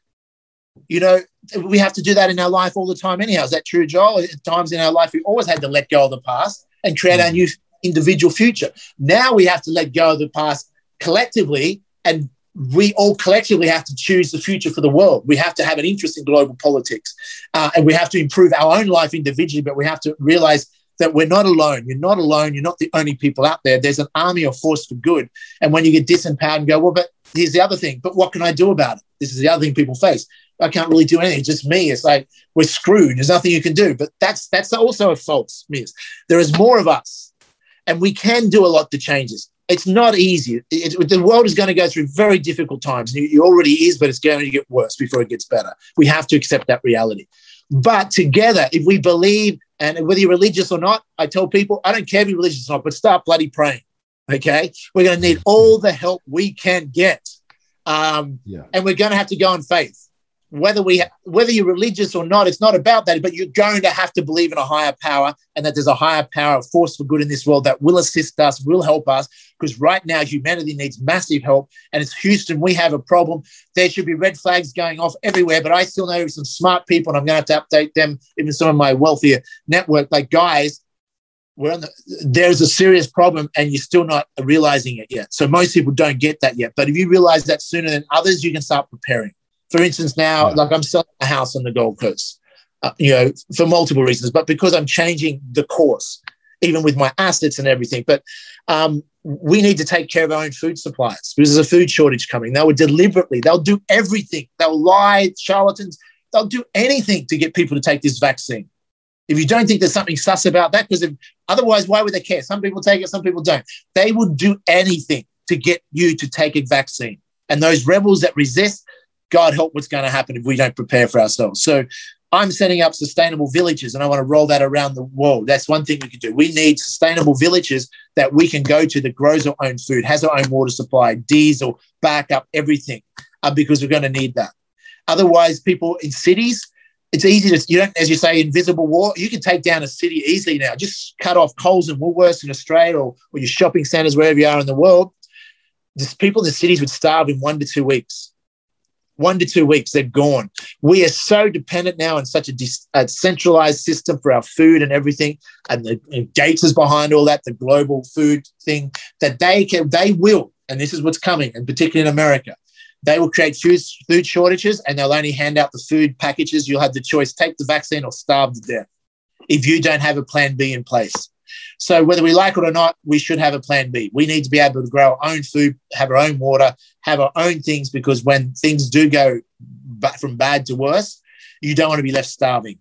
Speaker 2: you know, we have to do that in our life all the time. Anyhow, is that true, Joel? At times in our life, we always had to let go of the past and create our mm. new individual future. Now we have to let go of the past collectively and we all collectively have to choose the future for the world. We have to have an interest in global politics uh, and we have to improve our own life individually, but we have to realize that we're not alone. You're not alone. You're not the only people out there. There's an army of force for good. And when you get disempowered and go, well, but here's the other thing, but what can I do about it? This is the other thing people face. I can't really do anything. It's just me. It's like we're screwed. There's nothing you can do. But that's that's also a false myth. There is more of us, and we can do a lot to change this. It's not easy. The world is going to go through very difficult times. It already is, but it's going to get worse before it gets better. We have to accept that reality. But together, if we believe, and whether you're religious or not, I tell people, I don't care if you're religious or not, but start bloody praying. Okay. We're going to need all the help we can get. Um, yeah. And we're going to have to go in faith whether we whether you're religious or not it's not about that but you're going to have to believe in a higher power and that there's a higher power a force for good in this world that will assist us will help us because right now humanity needs massive help and it's houston we have a problem. There should be red flags going off everywhere but i still know some smart people and i'm going to have to update them even some of my wealthier network like guys we're on the, there's a serious problem and you're still not realizing it yet. So most people don't get that yet but if you realize that sooner than others you can start preparing for instance, now, yeah. like I'm selling a house on the Gold Coast, uh, you know, for multiple reasons, but because I'm changing the course, even with my assets and everything. But um, we need to take care of our own food supplies because there's a food shortage coming. They will deliberately, they'll do everything. They'll lie, charlatans, they'll do anything to get people to take this vaccine. If you don't think there's something sus about that, because otherwise, why would they care? Some people take it, some people don't. They will do anything to get you to take a vaccine. And those rebels that resist, God help what's going to happen if we don't prepare for ourselves. So I'm setting up sustainable villages and I want to roll that around the world. That's one thing we can do. We need sustainable villages that we can go to that grows our own food, has our own water supply, diesel, backup, everything, uh, because we're going to need that. Otherwise, people in cities, it's easy to, you don't, as you say, invisible war. You can take down a city easily now. Just cut off Coles and Woolworths in Australia or, or your shopping centers, wherever you are in the world. Just people in the cities would starve in one to two weeks one to two weeks, they're gone. We are so dependent now on such a, a centralized system for our food and everything, and the and Gates is behind all that, the global food thing, that they can, they will, and this is what's coming, and particularly in America, they will create food, food shortages, and they'll only hand out the food packages. You'll have the choice: take the vaccine or starve to death. If you don't have a plan B in place, so whether we like it or not, we should have a plan B. We need to be able to grow our own food, have our own water, have our own things, because when things do go from bad to worse, you don't want to be left starving.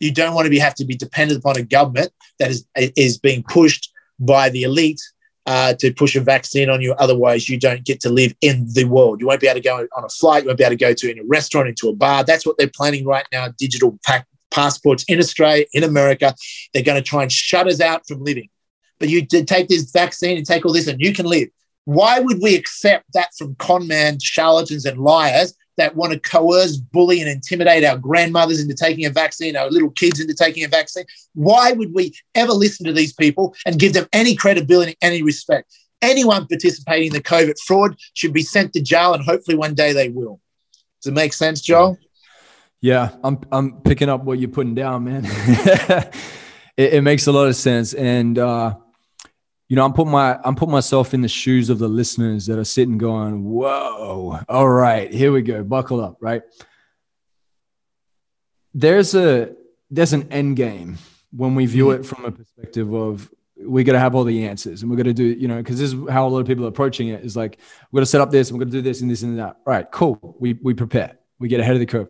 Speaker 2: You don't want to be have to be dependent upon a government that is is being pushed by the elite uh, to push a vaccine on you. Otherwise, you don't get to live in the world. You won't be able to go on a flight. You won't be able to go to any restaurant, into a bar. That's what they're planning right now. Digital pack, passports in Australia, in America. They're going to try and shut us out from living. But you did take this vaccine and take all this, and you can live. Why would we accept that from con man, charlatans, and liars that want to coerce, bully, and intimidate our grandmothers into taking a vaccine, our little kids into taking a vaccine? Why would we ever listen to these people and give them any credibility, any respect? Anyone participating in the COVID fraud should be sent to jail, and hopefully one day they will. Does it make sense, Joel?
Speaker 1: Yeah, I'm I'm picking up what you're putting down, man. it, it, makes a lot of sense, and uh, you know, I'm putting my I'm putting myself in the shoes of the listeners that are sitting, going, "Whoa, all right, here we go, buckle up." Right? There's a there's an end game when we view it from a perspective of we got to have all the answers and we're going to do you know because this is how a lot of people are approaching it is like we're going to set up this and we're going to do this and this and that right cool we we prepare we get ahead of the curve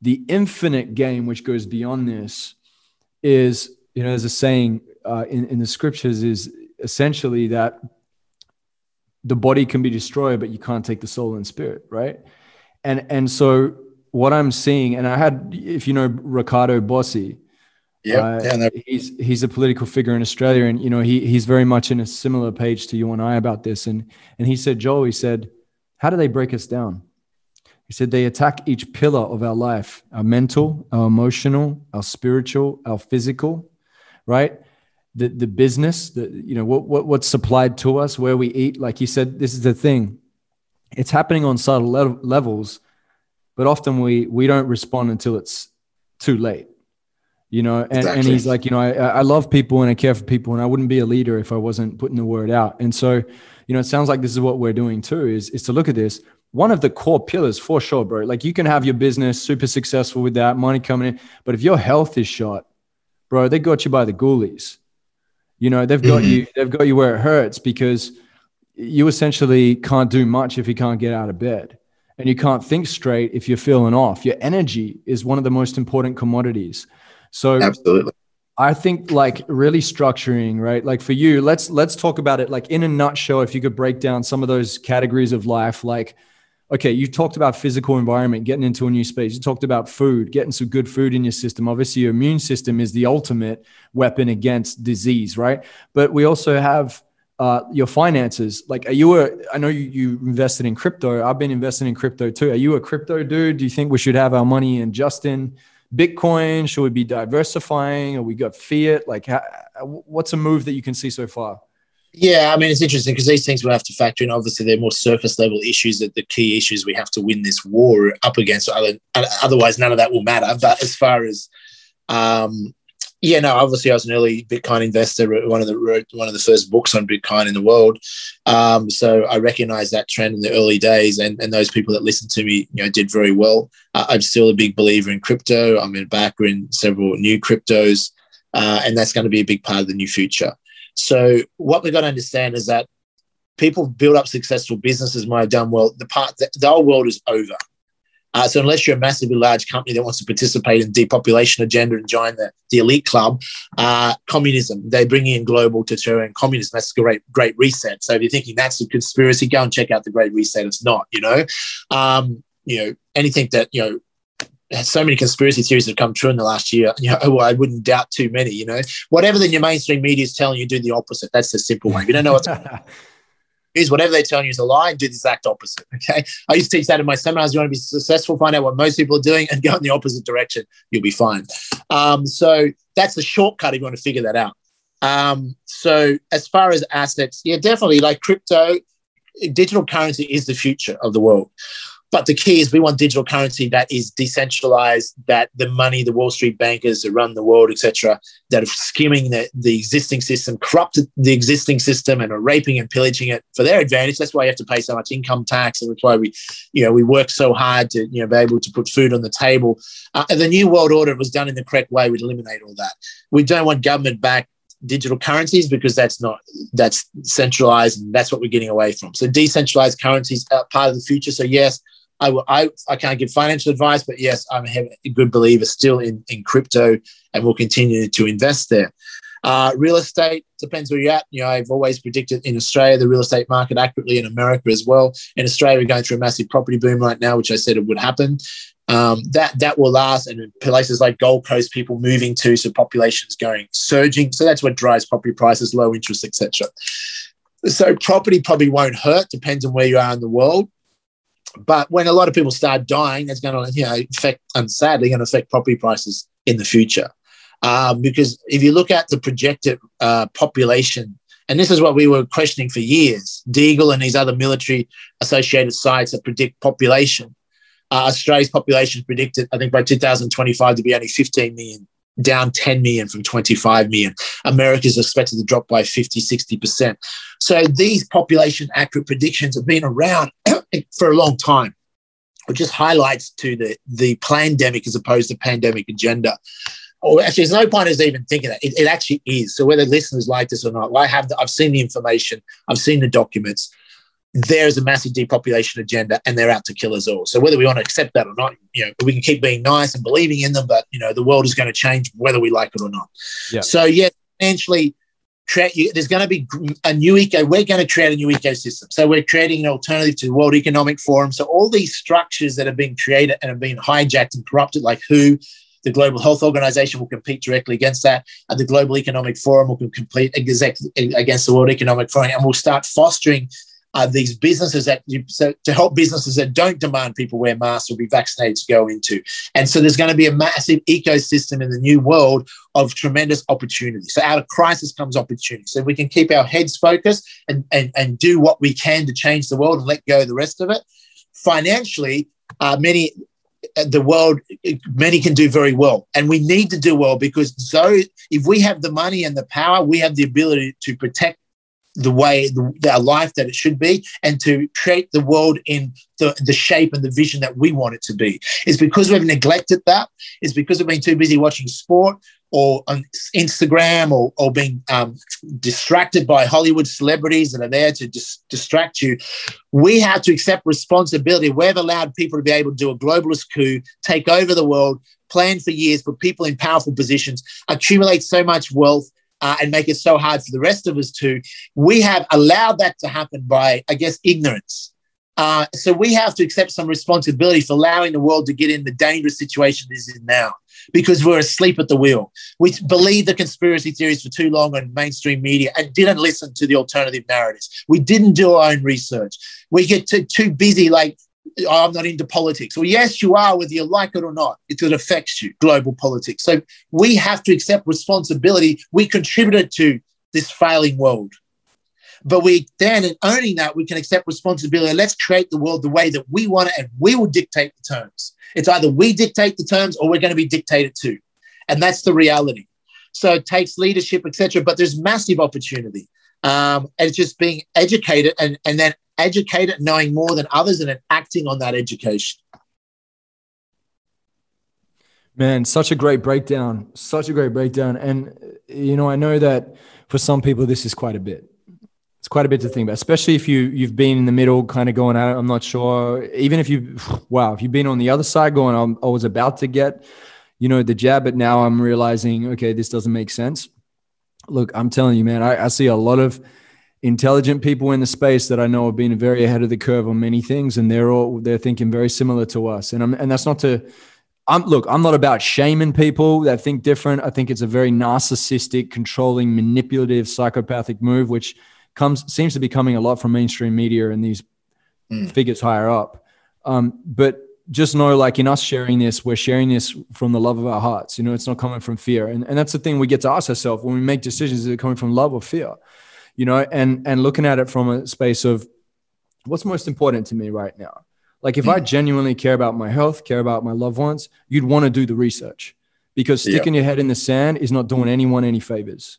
Speaker 1: the infinite game, which goes beyond this, is you know, there's a saying uh, in, in the scriptures is essentially that the body can be destroyed, but you can't take the soul and spirit, right? And and so what I'm seeing, and I had, if you know Riccardo Bosi,
Speaker 2: yeah, uh,
Speaker 1: he's he's a political figure in Australia, and you know he he's very much in a similar page to you and I about this, and and he said, Joel, he said, how do they break us down? He said they attack each pillar of our life our mental, our emotional, our spiritual, our physical, right? The, the business, the, you know, what, what, what's supplied to us, where we eat. Like you said, this is the thing. It's happening on subtle le- levels, but often we, we don't respond until it's too late you know and, exactly. and he's like you know I, I love people and i care for people and i wouldn't be a leader if i wasn't putting the word out and so you know it sounds like this is what we're doing too is, is to look at this one of the core pillars for sure, bro. Like you can have your business super successful with that money coming in, but if your health is shot, bro, they got you by the ghoulies. You know, they've got mm-hmm. you, they've got you where it hurts because you essentially can't do much if you can't get out of bed. And you can't think straight if you're feeling off. Your energy is one of the most important commodities. So
Speaker 2: absolutely.
Speaker 1: I think like really structuring, right? Like for you, let's let's talk about it like in a nutshell. If you could break down some of those categories of life, like okay, you talked about physical environment, getting into a new space. You talked about food, getting some good food in your system. Obviously, your immune system is the ultimate weapon against disease, right? But we also have uh, your finances. Like, are you a? I know you, you invested in crypto. I've been investing in crypto too. Are you a crypto dude? Do you think we should have our money in just in Bitcoin? Should we be diversifying? Or we got fiat? Like, how, what's a move that you can see so far?
Speaker 2: Yeah, I mean, it's interesting because these things we have to factor in. Obviously, they're more surface level issues that the key issues we have to win this war up against. Otherwise, none of that will matter. But as far as um, yeah, no. Obviously, I was an early Bitcoin investor. One of the one of the first books on Bitcoin in the world. Um, so I recognize that trend in the early days, and, and those people that listened to me, you know, did very well. Uh, I'm still a big believer in crypto. I'm a backer in several new cryptos, uh, and that's going to be a big part of the new future. So what we've got to understand is that people build up successful businesses might have done well. The part the, the whole world is over. Uh, so unless you're a massively large company that wants to participate in depopulation agenda and join the, the elite club, uh, communism, they bring in global deterrent communism. That's a great, great reset. So if you're thinking that's a conspiracy, go and check out the great reset. It's not, you know, um, you know, anything that, you know, so many conspiracy theories have come true in the last year. You know, oh, I wouldn't doubt too many. You know, whatever the your mainstream media is telling you, do the opposite. That's the simple way. If you don't know what's is whatever they're telling you is a lie and do the exact opposite. Okay. I used to teach that in my seminars. You want to be successful, find out what most people are doing and go in the opposite direction. You'll be fine. Um, so that's the shortcut if you want to figure that out. Um, so as far as assets, yeah, definitely like crypto, digital currency is the future of the world. But the key is we want digital currency that is decentralized, that the money, the Wall Street bankers that run the world, etc., that are skimming the, the existing system, corrupted the existing system and are raping and pillaging it for their advantage. That's why you have to pay so much income tax. And that's why we, you know, we work so hard to, you know, be able to put food on the table. Uh, the new world order was done in the correct way, We'd eliminate all that. We don't want government backed digital currencies because that's not that's centralized and that's what we're getting away from. So decentralized currencies are part of the future. So yes, I, I, I can't give financial advice, but yes, I'm a good believer still in, in crypto and will continue to invest there. Uh, real estate depends where you're at. You know, I've always predicted in Australia the real estate market accurately, in America as well. In Australia, we're going through a massive property boom right now, which I said it would happen. Um, that that will last, and places like Gold Coast, people moving to, so populations going surging. So that's what drives property prices, low interest, etc. So property probably won't hurt. Depends on where you are in the world. But when a lot of people start dying, that's going to you know affect, and sadly, going to affect property prices in the future. Um, because if you look at the projected uh, population, and this is what we were questioning for years, Deagle and these other military associated sites that predict population. Uh, Australia's population is predicted, I think, by 2025 to be only 15 million down 10 million from 25 million. America is expected to drop by 50, 60%. So these population accurate predictions have been around for a long time, which just highlights to the, the pandemic as opposed to pandemic agenda. Or actually, there's no point in even thinking that. It, it actually is. So whether listeners like this or not, I have the, I've seen the information, I've seen the documents there's a massive depopulation agenda and they're out to kill us all. So whether we want to accept that or not, you know, we can keep being nice and believing in them, but you know, the world is going to change whether we like it or not. Yeah. So yeah, financially create there's going to be a new eco we're going to create a new ecosystem. So we're creating an alternative to the world economic forum. So all these structures that have been created and have been hijacked and corrupted like who the global health organization will compete directly against that and the global economic forum will compete against the world economic forum and we'll start fostering uh, these businesses that so to help businesses that don't demand people wear masks or be vaccinated to go into. And so there's going to be a massive ecosystem in the new world of tremendous opportunity. So out of crisis comes opportunity. So we can keep our heads focused and, and, and do what we can to change the world and let go the rest of it, financially, uh, many uh, the world many can do very well and we need to do well because so if we have the money and the power we have the ability to protect the way the, our life that it should be and to create the world in the, the shape and the vision that we want it to be. It's because we've neglected that. It's because we've been too busy watching sport or on Instagram or, or being um, distracted by Hollywood celebrities that are there to dis- distract you. We have to accept responsibility. We've allowed people to be able to do a globalist coup, take over the world, plan for years, put people in powerful positions, accumulate so much wealth, uh, and make it so hard for the rest of us to. We have allowed that to happen by, I guess, ignorance. Uh, so we have to accept some responsibility for allowing the world to get in the dangerous situation it is in now because we're asleep at the wheel. We believed the conspiracy theories for too long on mainstream media and didn't listen to the alternative narratives. We didn't do our own research. We get too, too busy, like, I'm not into politics. Well, yes, you are, whether you like it or not, it affects you, global politics. So we have to accept responsibility. We contributed to this failing world. But we then, in owning that, we can accept responsibility. Let's create the world the way that we want it, and we will dictate the terms. It's either we dictate the terms or we're going to be dictated to, and that's the reality. So it takes leadership, etc. But there's massive opportunity, um, and it's just being educated and and then educated, knowing more than others, and then acting on that education.
Speaker 1: Man, such a great breakdown. Such a great breakdown. And, you know, I know that for some people, this is quite a bit it's quite a bit to think about, especially if you you've been in the middle, kind of going at it. I'm not sure. Even if you, wow, if you've been on the other side, going, I'm, I was about to get, you know, the jab, but now I'm realizing, okay, this doesn't make sense. Look, I'm telling you, man, I, I see a lot of intelligent people in the space that I know have been very ahead of the curve on many things, and they're all they're thinking very similar to us. And I'm, and that's not to. I'm, look, I'm not about shaming people that think different. I think it's a very narcissistic, controlling, manipulative, psychopathic move, which comes seems to be coming a lot from mainstream media and these mm. figures higher up. Um, but just know, like in us sharing this, we're sharing this from the love of our hearts. You know, it's not coming from fear, and and that's the thing we get to ask ourselves when we make decisions: is it coming from love or fear? You know, and and looking at it from a space of what's most important to me right now. Like if. I genuinely care about my health, care about my loved ones, you'd want to do the research because sticking yeah. your head in the sand is not doing anyone any favors.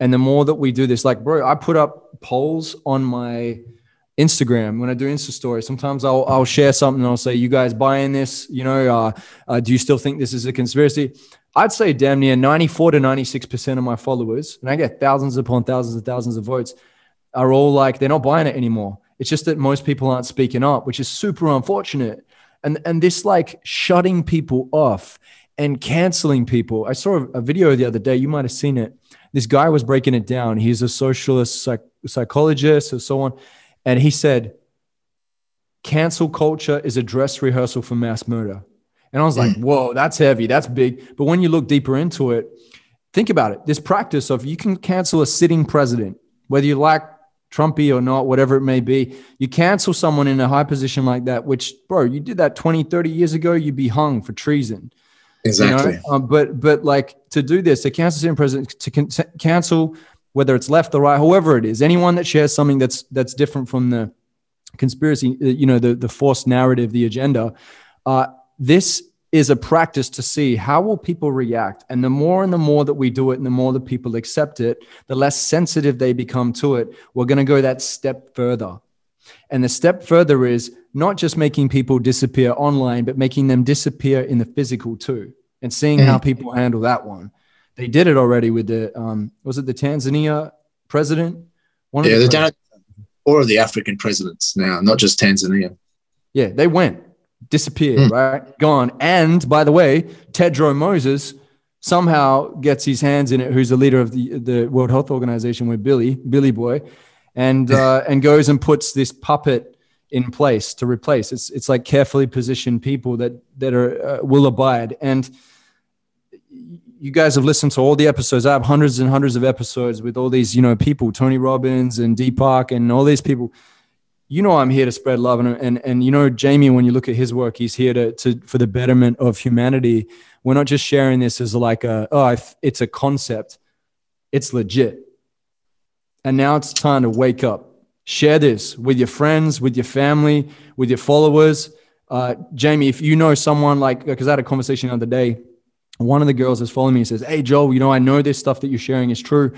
Speaker 1: And the more that we do this, like, bro, I put up polls on my Instagram when I do Insta stories. Sometimes I'll, I'll share something and I'll say, you guys buying this? You know, uh, uh, do you still think this is a conspiracy? I'd say damn near 94 to 96% of my followers, and I get thousands upon thousands and thousands of votes, are all like, they're not buying it anymore. It's just that most people aren't speaking up, which is super unfortunate. And, and this like shutting people off and canceling people. I saw a video the other day, you might have seen it this guy was breaking it down. He's a socialist psych- psychologist or so on. And he said, cancel culture is a dress rehearsal for mass murder. And I was like, mm. whoa, that's heavy. That's big. But when you look deeper into it, think about it. This practice of you can cancel a sitting president, whether you like Trumpy or not, whatever it may be, you cancel someone in a high position like that, which, bro, you did that 20, 30 years ago, you'd be hung for treason.
Speaker 2: Exactly. You
Speaker 1: know? um, but but like to do this, to cancel sitting president, to can, cancel whether it's left or right, whoever it is, anyone that shares something that's that's different from the conspiracy, uh, you know, the the forced narrative, the agenda. Uh, this is a practice to see how will people react and the more and the more that we do it and the more the people accept it the less sensitive they become to it we're going to go that step further and the step further is not just making people disappear online, but making them disappear in the physical too, and seeing how people handle that one. They did it already with the um, was it the Tanzania president?
Speaker 2: One yeah, done it. Or the African presidents now, not just Tanzania.
Speaker 1: Yeah, they went, disappeared, mm. right, gone. And by the way, Tedros Moses somehow gets his hands in it. Who's the leader of the the World Health Organization with Billy Billy Boy, and uh, and goes and puts this puppet in place to replace. It's it's like carefully positioned people that that are uh, will abide. And you guys have listened to all the episodes. I have hundreds and hundreds of episodes with all these you know people, Tony Robbins and Deepak and all these people. You know I'm here to spread love and and and you know Jamie when you look at his work, he's here to to for the betterment of humanity. We're not just sharing this as like a oh it's a concept. It's legit. And now it's time to wake up Share this with your friends, with your family, with your followers. Uh, Jamie, if you know someone like, because I had a conversation the other day, one of the girls is following me and says, Hey, Joel, you know, I know this stuff that you're sharing is true.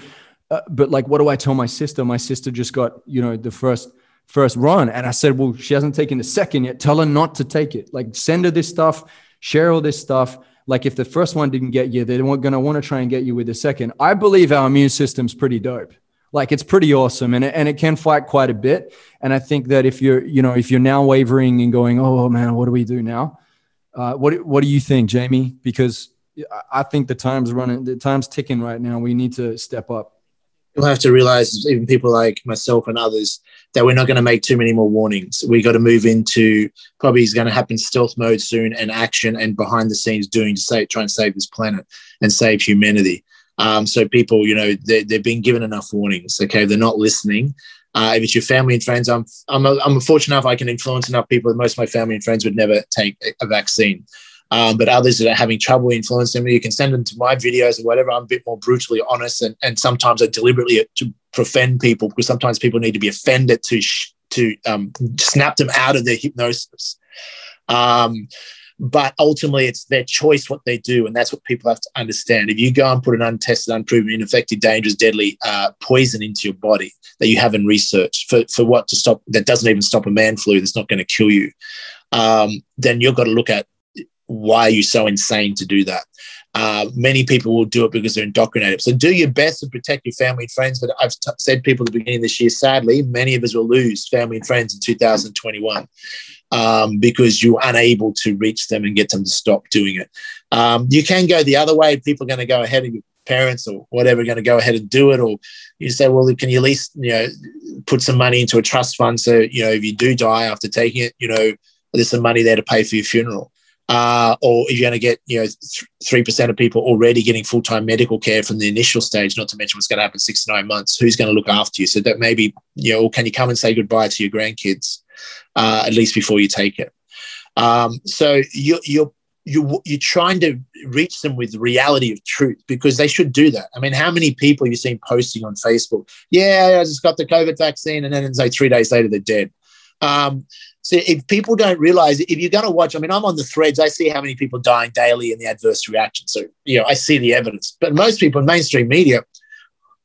Speaker 1: Uh, but like, what do I tell my sister? My sister just got, you know, the first first run. And I said, well, she hasn't taken the second yet. Tell her not to take it. Like send her this stuff, share all this stuff. Like if the first one didn't get you, they're going to want to try and get you with the second. I believe our immune system's pretty dope like it's pretty awesome and it, and it can fight quite a bit and i think that if you're you know if you're now wavering and going oh man what do we do now uh, what what do you think jamie because i think the time's running the time's ticking right now we need to step up
Speaker 2: you'll have to realize, even people like myself and others, that we're not going to make too many more warnings. We got to move into probably is going to happen stealth mode soon and action and behind the scenes doing to save, try and save this planet and save humanity. Um, so people, you know, they, they've been given enough warnings. Okay, they're not listening. Uh, if it's your family and friends, I'm I'm a, I'm fortunate enough I can influence enough people that most of my family and friends would never take a vaccine. Um, but others that are having trouble influencing me, you can send them to my videos or whatever. I'm a bit more brutally honest, and, and sometimes I deliberately to offend people because sometimes people need to be offended to sh- to um, snap them out of their hypnosis. Um, but ultimately, it's their choice what they do, and that's what people have to understand. If you go and put an untested, unproven, ineffective, dangerous, deadly uh, poison into your body that you haven't researched for for what to stop that doesn't even stop a man flu that's not going to kill you, um, then you've got to look at why are you so insane to do that? Uh, many people will do it because they're indoctrinated. So do your best to protect your family and friends. But I've t- said people at the beginning of this year, sadly, many of us will lose family and friends in 2021 um, because you're unable to reach them and get them to stop doing it. Um, you can go the other way. People are going to go ahead and your parents or whatever are going to go ahead and do it. Or you say, well, can you at least, you know, put some money into a trust fund so, you know, if you do die after taking it, you know, there's some money there to pay for your funeral uh, or if you're going to get you know three percent of people already getting full time medical care from the initial stage, not to mention what's going to happen six to nine months, who's going to look after you? So that maybe you know, can you come and say goodbye to your grandkids uh, at least before you take it? Um, so you, you're you you're trying to reach them with reality of truth because they should do that. I mean, how many people you've seen posting on Facebook? Yeah, I just got the COVID vaccine, and then it's like three days later they're dead. Um, so if people don't realize, if you're going to watch, I mean, I'm on the threads, I see how many people dying daily in the adverse reaction. So, you know, I see the evidence. But most people in mainstream media,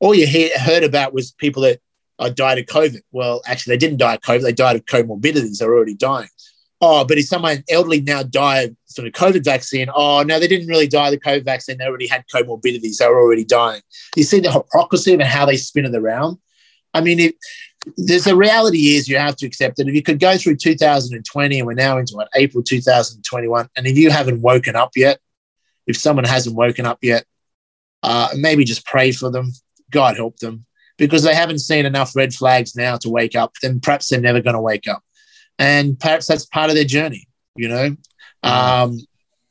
Speaker 2: all you hear, heard about was people that uh, died of COVID. Well, actually, they didn't die of COVID. They died of comorbidities. They're already dying. Oh, but if someone elderly now died from the COVID vaccine, oh, no, they didn't really die of the COVID vaccine. They already had comorbidities. They were already dying. You see the hypocrisy and how they spin it around? I mean, it, there's a reality is you have to accept that If you could go through 2020 and we're now into what, April 2021, and if you haven't woken up yet, if someone hasn't woken up yet, uh, maybe just pray for them. God help them because they haven't seen enough red flags now to wake up. Then perhaps they're never going to wake up, and perhaps that's part of their journey. You know, mm. um,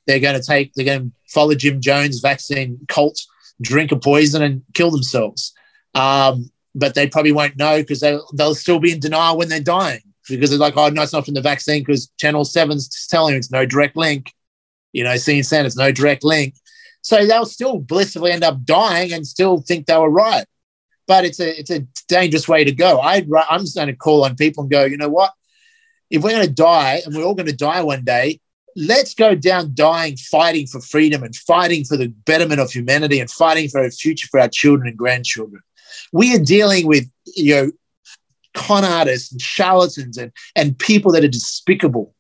Speaker 2: they're going to take, they're going to follow Jim Jones vaccine cult, drink a poison, and kill themselves. Um, but they probably won't know because they'll, they'll still be in denial when they're dying because they're like, oh, no, it's not from the vaccine because Channel 7's telling you it's no direct link. You know, seeing it's no direct link. So they'll still blissfully end up dying and still think they were right. But it's a it's a dangerous way to go. i I'm just going to call on people and go, you know what? If we're going to die and we're all going to die one day, let's go down dying, fighting for freedom and fighting for the betterment of humanity and fighting for a future for our children and grandchildren we are dealing with you know con artists and charlatans and, and people that are despicable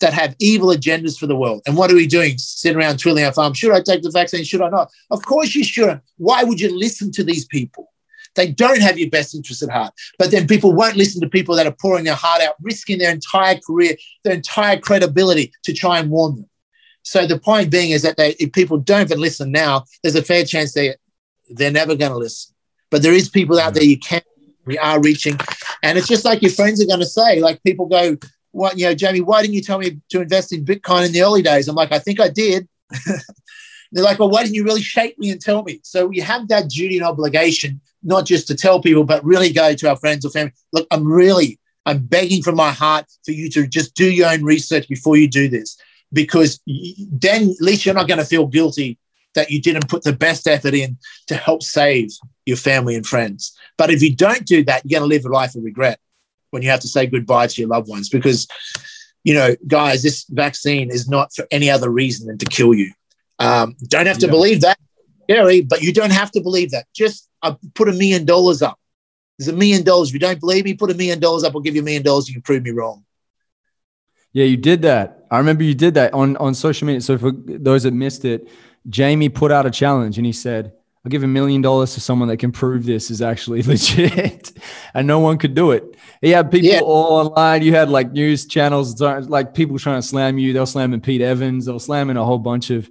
Speaker 2: that have evil agendas for the world. And what are we doing? Sitting around twiddling our thumbs. Should I take the vaccine? Should I not? Of course you shouldn't. Why would you listen to these people? They don't have your best interest at heart. But then people won't listen to people that are pouring their heart out, risking their entire career, their entire credibility to try and warn them. So the point being is that they, if people don't even listen now, there's a fair chance they they're never going to listen. But there is people out there you can we are reaching, and it's just like your friends are going to say. Like people go, "What you know, Jamie? Why didn't you tell me to invest in Bitcoin in the early days?" I'm like, "I think I did." They're like, "Well, why didn't you really shake me and tell me?" So we have that duty and obligation, not just to tell people, but really go to our friends or family. Look, I'm really, I'm begging from my heart for you to just do your own research before you do this, because then at least you're not going to feel guilty that you didn't put the best effort in to help save your family and friends. But if you don't do that, you're going to live a life of regret when you have to say goodbye to your loved ones because, you know, guys, this vaccine is not for any other reason than to kill you. Um, don't have to yeah. believe that, Gary, but you don't have to believe that. Just uh, put a million dollars up. There's a million dollars. If you don't believe me, put a million dollars up. I'll give you a million dollars. You can prove me wrong.
Speaker 1: Yeah, you did that. I remember you did that on, on social media. So for those that missed it, Jamie put out a challenge and he said, I'll give a million dollars to someone that can prove this is actually legit. and no one could do it. He had people yeah. all online. You had like news channels, like people trying to slam you. They'll slamming Pete Evans. They'll slamming a whole bunch of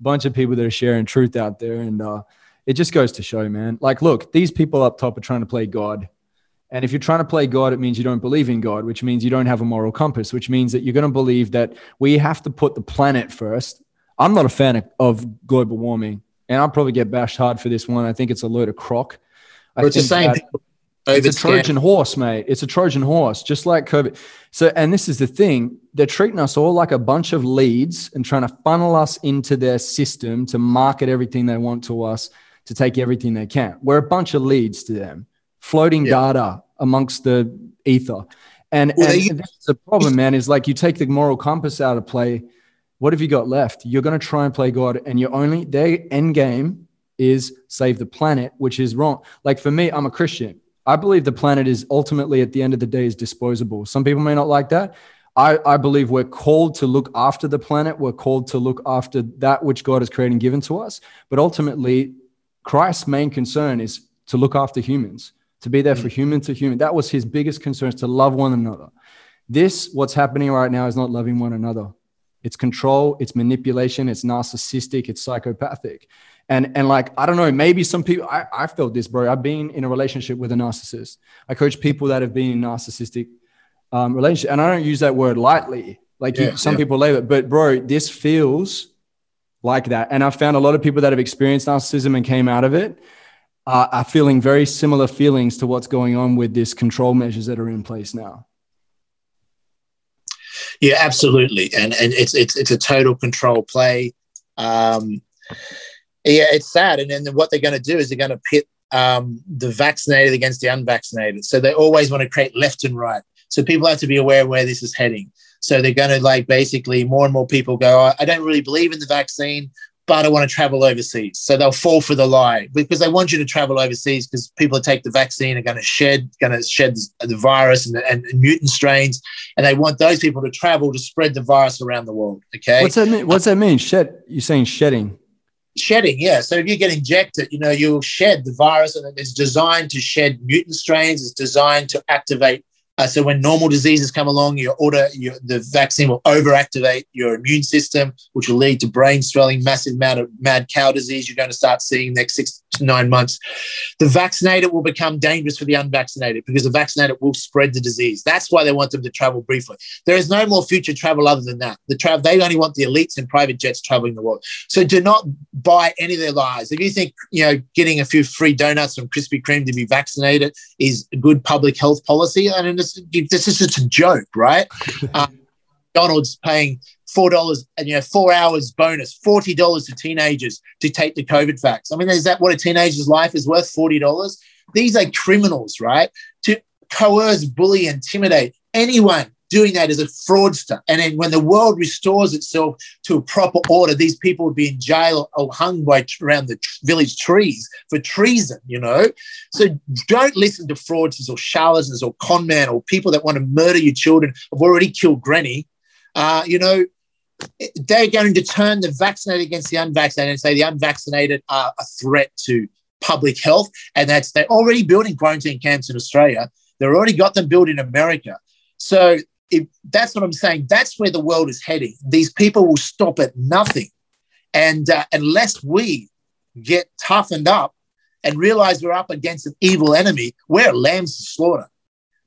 Speaker 1: bunch of people that are sharing truth out there. And uh, it just goes to show, man. Like, look, these people up top are trying to play God. And if you're trying to play God, it means you don't believe in God, which means you don't have a moral compass, which means that you're going to believe that we have to put the planet first. I'm not a fan of global warming, and I'll probably get bashed hard for this one. I think it's a load of crock.
Speaker 2: It's the same.
Speaker 1: It's a Trojan horse, mate. It's a Trojan horse, just like COVID. So, and this is the thing they're treating us all like a bunch of leads and trying to funnel us into their system to market everything they want to us, to take everything they can. We're a bunch of leads to them, floating yeah. data amongst the ether. And, well, and that's the problem, man, is like you take the moral compass out of play. What have you got left? You're going to try and play God, and you're only, their end game is save the planet, which is wrong. Like for me, I'm a Christian. I believe the planet is ultimately at the end of the day is disposable. Some people may not like that. I, I believe we're called to look after the planet. We're called to look after that which God has created and given to us. But ultimately, Christ's main concern is to look after humans, to be there for mm. human to human. That was his biggest concern, is to love one another. This, what's happening right now, is not loving one another. It's control, it's manipulation, it's narcissistic, it's psychopathic. And, and like, I don't know, maybe some people, I, I felt this, bro. I've been in a relationship with a narcissist. I coach people that have been in narcissistic um, relationship. And I don't use that word lightly. Like yeah, you, some yeah. people label it, but bro, this feels like that. And I found a lot of people that have experienced narcissism and came out of it uh, are feeling very similar feelings to what's going on with this control measures that are in place now.
Speaker 2: Yeah, absolutely, and and it's it's it's a total control play. Um, yeah, it's sad, and then what they're going to do is they're going to pit um, the vaccinated against the unvaccinated. So they always want to create left and right. So people have to be aware where this is heading. So they're going to like basically more and more people go, oh, I don't really believe in the vaccine, but I want to travel overseas. So they'll fall for the lie because they want you to travel overseas because people that take the vaccine are going to shed, going to shed the virus and, and, and, mutant strains, and they want those people to travel to spread the virus around the world. Okay.
Speaker 1: What's that mean? What's that mean? Shed? You're saying shedding?
Speaker 2: Shedding, yeah. So if you get injected, you know you'll shed the virus, and it's designed to shed mutant strains. It's designed to activate uh, so when normal diseases come along, your order, your, the vaccine will overactivate your immune system, which will lead to brain swelling, massive amount of mad cow disease. You're going to start seeing next six nine months. The vaccinated will become dangerous for the unvaccinated because the vaccinated will spread the disease. That's why they want them to travel briefly. There is no more future travel other than that. The travel they only want the elites and private jets traveling the world. So do not buy any of their lies. If you think you know getting a few free donuts from Krispy Kreme to be vaccinated is good public health policy, I mean this, this is just a joke, right? um, McDonald's paying four dollars and you know four hours bonus, forty dollars to teenagers to take the COVID vax. I mean, is that what a teenager's life is worth? Forty dollars. These are criminals, right? To coerce, bully, intimidate anyone doing that is a fraudster. And then when the world restores itself to a proper order, these people would be in jail or hung by around the village trees for treason, you know? So don't listen to fraudsters or charlatans or con men or people that want to murder your children I've already killed granny. Uh, you know, they're going to turn the vaccinated against the unvaccinated and say the unvaccinated are a threat to public health. And that's they're already building quarantine camps in Australia. They've already got them built in America. So if that's what I'm saying. That's where the world is heading. These people will stop at nothing, and uh, unless we get toughened up and realize we're up against an evil enemy, we're lambs to slaughter.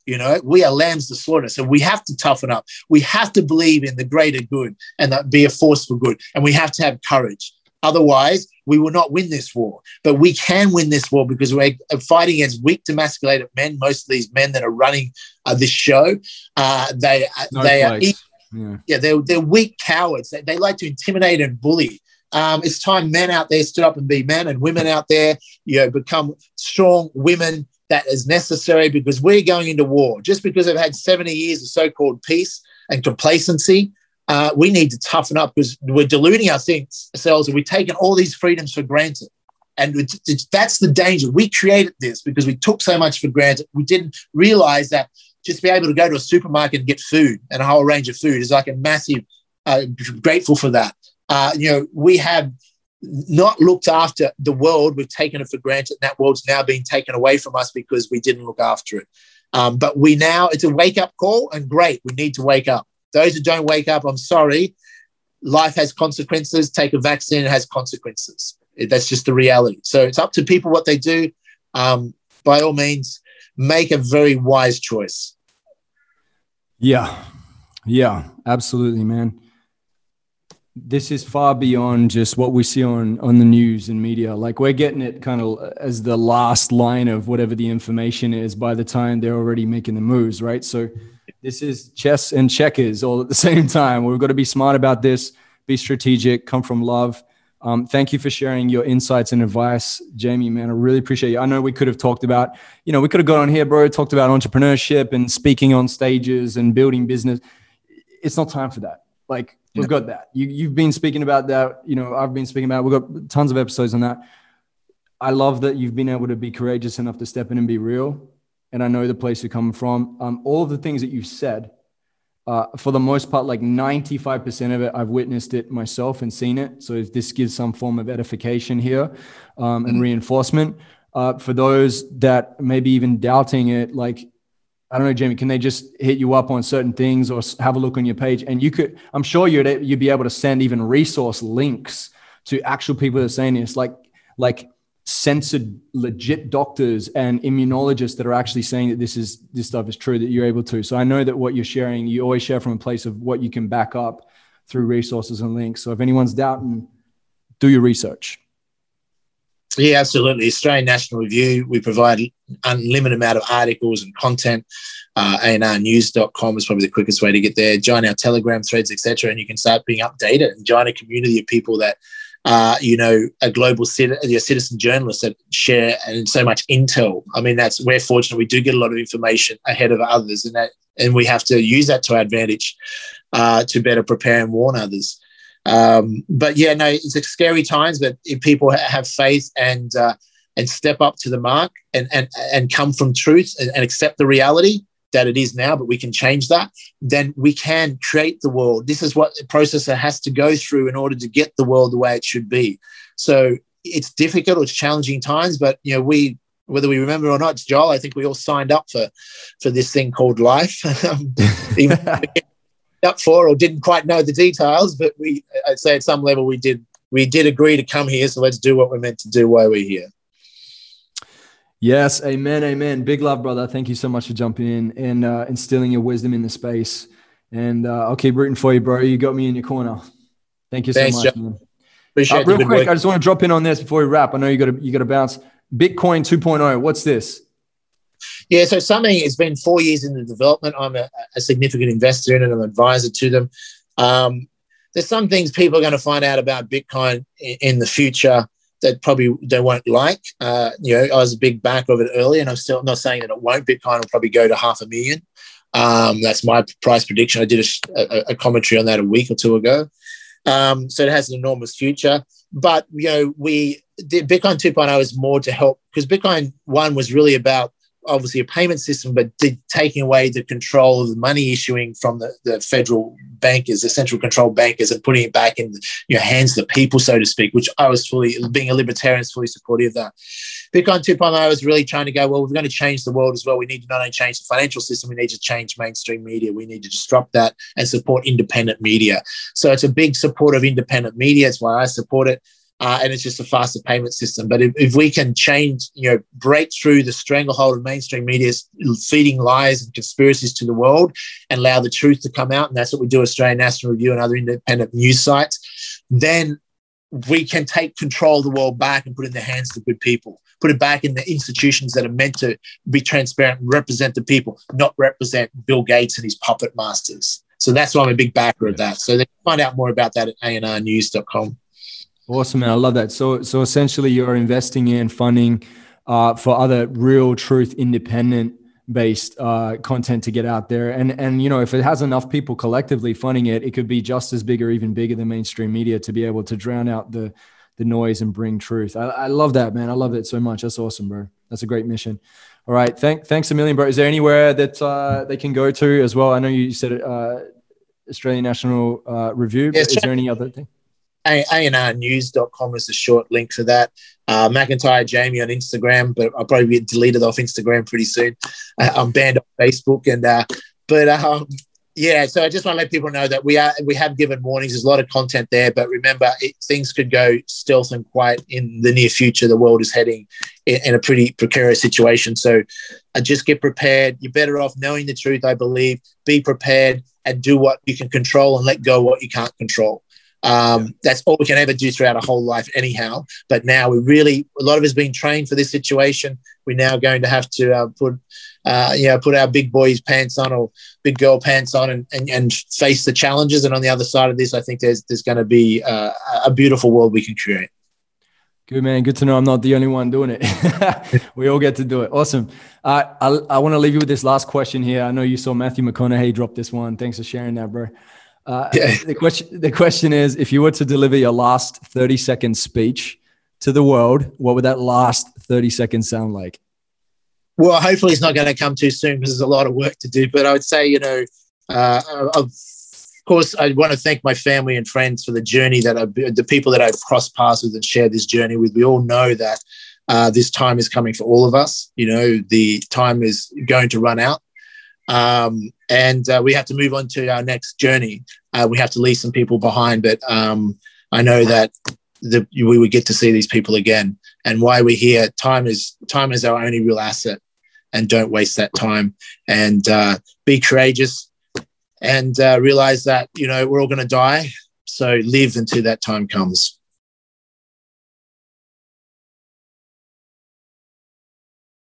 Speaker 2: You know, we are lambs to slaughter. So we have to toughen up. We have to believe in the greater good and that be a force for good. And we have to have courage. Otherwise, we will not win this war. But we can win this war because we're fighting against weak, demasculated men. Most of these men that are running uh, this show, uh, they no they are yeah. yeah. they're they're weak cowards. They, they like to intimidate and bully. Um, it's time men out there stood up and be men, and women out there, you know, become strong women. That is necessary because we're going into war. Just because they've had 70 years of so-called peace and complacency, uh, we need to toughen up because we're deluding ourselves and we're taking all these freedoms for granted. And that's the danger. We created this because we took so much for granted. We didn't realize that just be able to go to a supermarket and get food and a whole range of food is like a massive, uh, grateful for that. Uh, you know, we have not looked after the world. We've taken it for granted. And that world's now being taken away from us because we didn't look after it. Um, but we now, it's a wake up call and great. We need to wake up. Those who don't wake up, I'm sorry. Life has consequences. Take a vaccine, it has consequences. That's just the reality. So it's up to people what they do. Um, by all means, make a very wise choice.
Speaker 1: Yeah. Yeah, absolutely, man. This is far beyond just what we see on on the news and media. Like we're getting it kind of as the last line of whatever the information is by the time they're already making the moves, right? So this is chess and checkers all at the same time. We've got to be smart about this, be strategic, come from love. Um, thank you for sharing your insights and advice, Jamie. Man, I really appreciate you. I know we could have talked about, you know, we could have gone on here, bro, talked about entrepreneurship and speaking on stages and building business. It's not time for that. Like we've got that. You, you've been speaking about that. You know, I've been speaking about. We've got tons of episodes on that. I love that you've been able to be courageous enough to step in and be real. And I know the place you're coming from. Um, all of the things that you've said uh, for the most part, like 95% of it, I've witnessed it myself and seen it. So if this gives some form of edification here um, and mm-hmm. reinforcement. Uh, for those that maybe even doubting it, like, I don't know, Jamie, can they just hit you up on certain things or have a look on your page? And you could, I'm sure you'd, you'd be able to send even resource links to actual people that are saying this, like, like censored legit doctors and immunologists that are actually saying that this is this stuff is true that you're able to. So i know that what you're sharing you always share from a place of what you can back up through resources and links. So if anyone's doubting do your research
Speaker 2: yeah absolutely australian national review we provide unlimited amount of articles and content uh, anrnews.com is probably the quickest way to get there join our telegram threads etc and you can start being updated and join a community of people that uh, you know, a global citizen, citizen journalists that share and so much intel. I mean, that's we're fortunate. We do get a lot of information ahead of others, and that and we have to use that to our advantage uh, to better prepare and warn others. Um, but yeah, no, it's scary times. But if people have faith and uh, and step up to the mark and and and come from truth and, and accept the reality, that it is now, but we can change that, then we can create the world. This is what the processor has to go through in order to get the world the way it should be. So it's difficult, it's challenging times, but you know, we whether we remember or not, Joel, I think we all signed up for for this thing called life. up for or didn't quite know the details, but we I'd say at some level we did we did agree to come here. So let's do what we're meant to do while we're here.
Speaker 1: Yes, amen, amen. Big love, brother. Thank you so much for jumping in and uh, instilling your wisdom in the space. And uh, I'll keep rooting for you, bro. You got me in your corner. Thank you so Thanks, much. Man. Appreciate uh, Real quick, I just want to drop in on this before we wrap. I know you got to you got to bounce. Bitcoin 2.0. What's this?
Speaker 2: Yeah, so something it's been four years in the development. I'm a, a significant investor in it. I'm an advisor to them. Um, there's some things people are going to find out about Bitcoin in, in the future that probably they won't like. Uh, you know, I was a big back of it early, and I'm still not saying that it won't. Bitcoin will probably go to half a million. Um, that's my price prediction. I did a, a, commentary on that a week or two ago. Um, so it has an enormous future. But you know, we Bitcoin 2.0 is more to help because Bitcoin one was really about obviously a payment system, but taking away the control of the money issuing from the, the federal bankers, the central control bankers, and putting it back in your hands of the people, so to speak, which I was fully, being a libertarian, is fully supportive of that. Bitcoin 2.0 is really trying to go, well, we're going to change the world as well. We need to not only change the financial system, we need to change mainstream media. We need to disrupt that and support independent media. So it's a big support of independent media. That's why I support it uh, and it's just a faster payment system. But if, if, we can change, you know, break through the stranglehold of mainstream media feeding lies and conspiracies to the world and allow the truth to come out, and that's what we do Australian National Review and other independent news sites, then we can take control of the world back and put it in the hands of good people. Put it back in the institutions that are meant to be transparent and represent the people, not represent Bill Gates and his puppet masters. So that's why I'm a big backer of that. So they find out more about that at anrnews.com.
Speaker 1: Awesome, man. I love that. So, so essentially, you're investing in funding uh, for other real truth independent based uh, content to get out there. And and you know, if it has enough people collectively funding it, it could be just as big or even bigger than mainstream media to be able to drown out the the noise and bring truth. I, I love that, man. I love it so much. That's awesome, bro. That's a great mission. All right, thank thanks a million, bro. Is there anywhere that uh, they can go to as well? I know you said uh, Australian National uh, Review. But is there any other thing?
Speaker 2: anrnews.com is the short link for that. Uh, McIntyre Jamie on Instagram, but I'll probably be deleted off Instagram pretty soon. Uh, I'm banned on Facebook, and uh, but um, yeah, so I just want to let people know that we are we have given warnings. There's a lot of content there, but remember, it, things could go stealth and quiet in the near future. The world is heading in, in a pretty precarious situation. So, uh, just get prepared. You're better off knowing the truth. I believe. Be prepared and do what you can control and let go what you can't control. Um, that's all we can ever do throughout our whole life, anyhow. But now we really, a lot of us been trained for this situation. We're now going to have to uh, put uh, you know, put our big boys pants on or big girl pants on and, and, and face the challenges. And on the other side of this, I think there's, there's going to be uh, a beautiful world we can create.
Speaker 1: Good man. Good to know I'm not the only one doing it. we all get to do it. Awesome. Uh, I, I want to leave you with this last question here. I know you saw Matthew McConaughey drop this one. Thanks for sharing that, bro. Uh, yeah. the question the question is if you were to deliver your last 30 second speech to the world what would that last 30 seconds sound like
Speaker 2: well, hopefully it's not going to come too soon because there's a lot of work to do. But I would say, you know, uh, of course, I want to thank my family and friends for the journey that I've, the people that I've crossed paths with and shared this journey with. We all know that uh, this time is coming for all of us. You know, the time is going to run out. Um, and uh, we have to move on to our next journey. Uh, we have to leave some people behind, but um, I know that the, we would get to see these people again. And why we're here, time is time is our only real asset and don't waste that time and uh, be courageous and uh, realize that you know we're all going to die so live until that time comes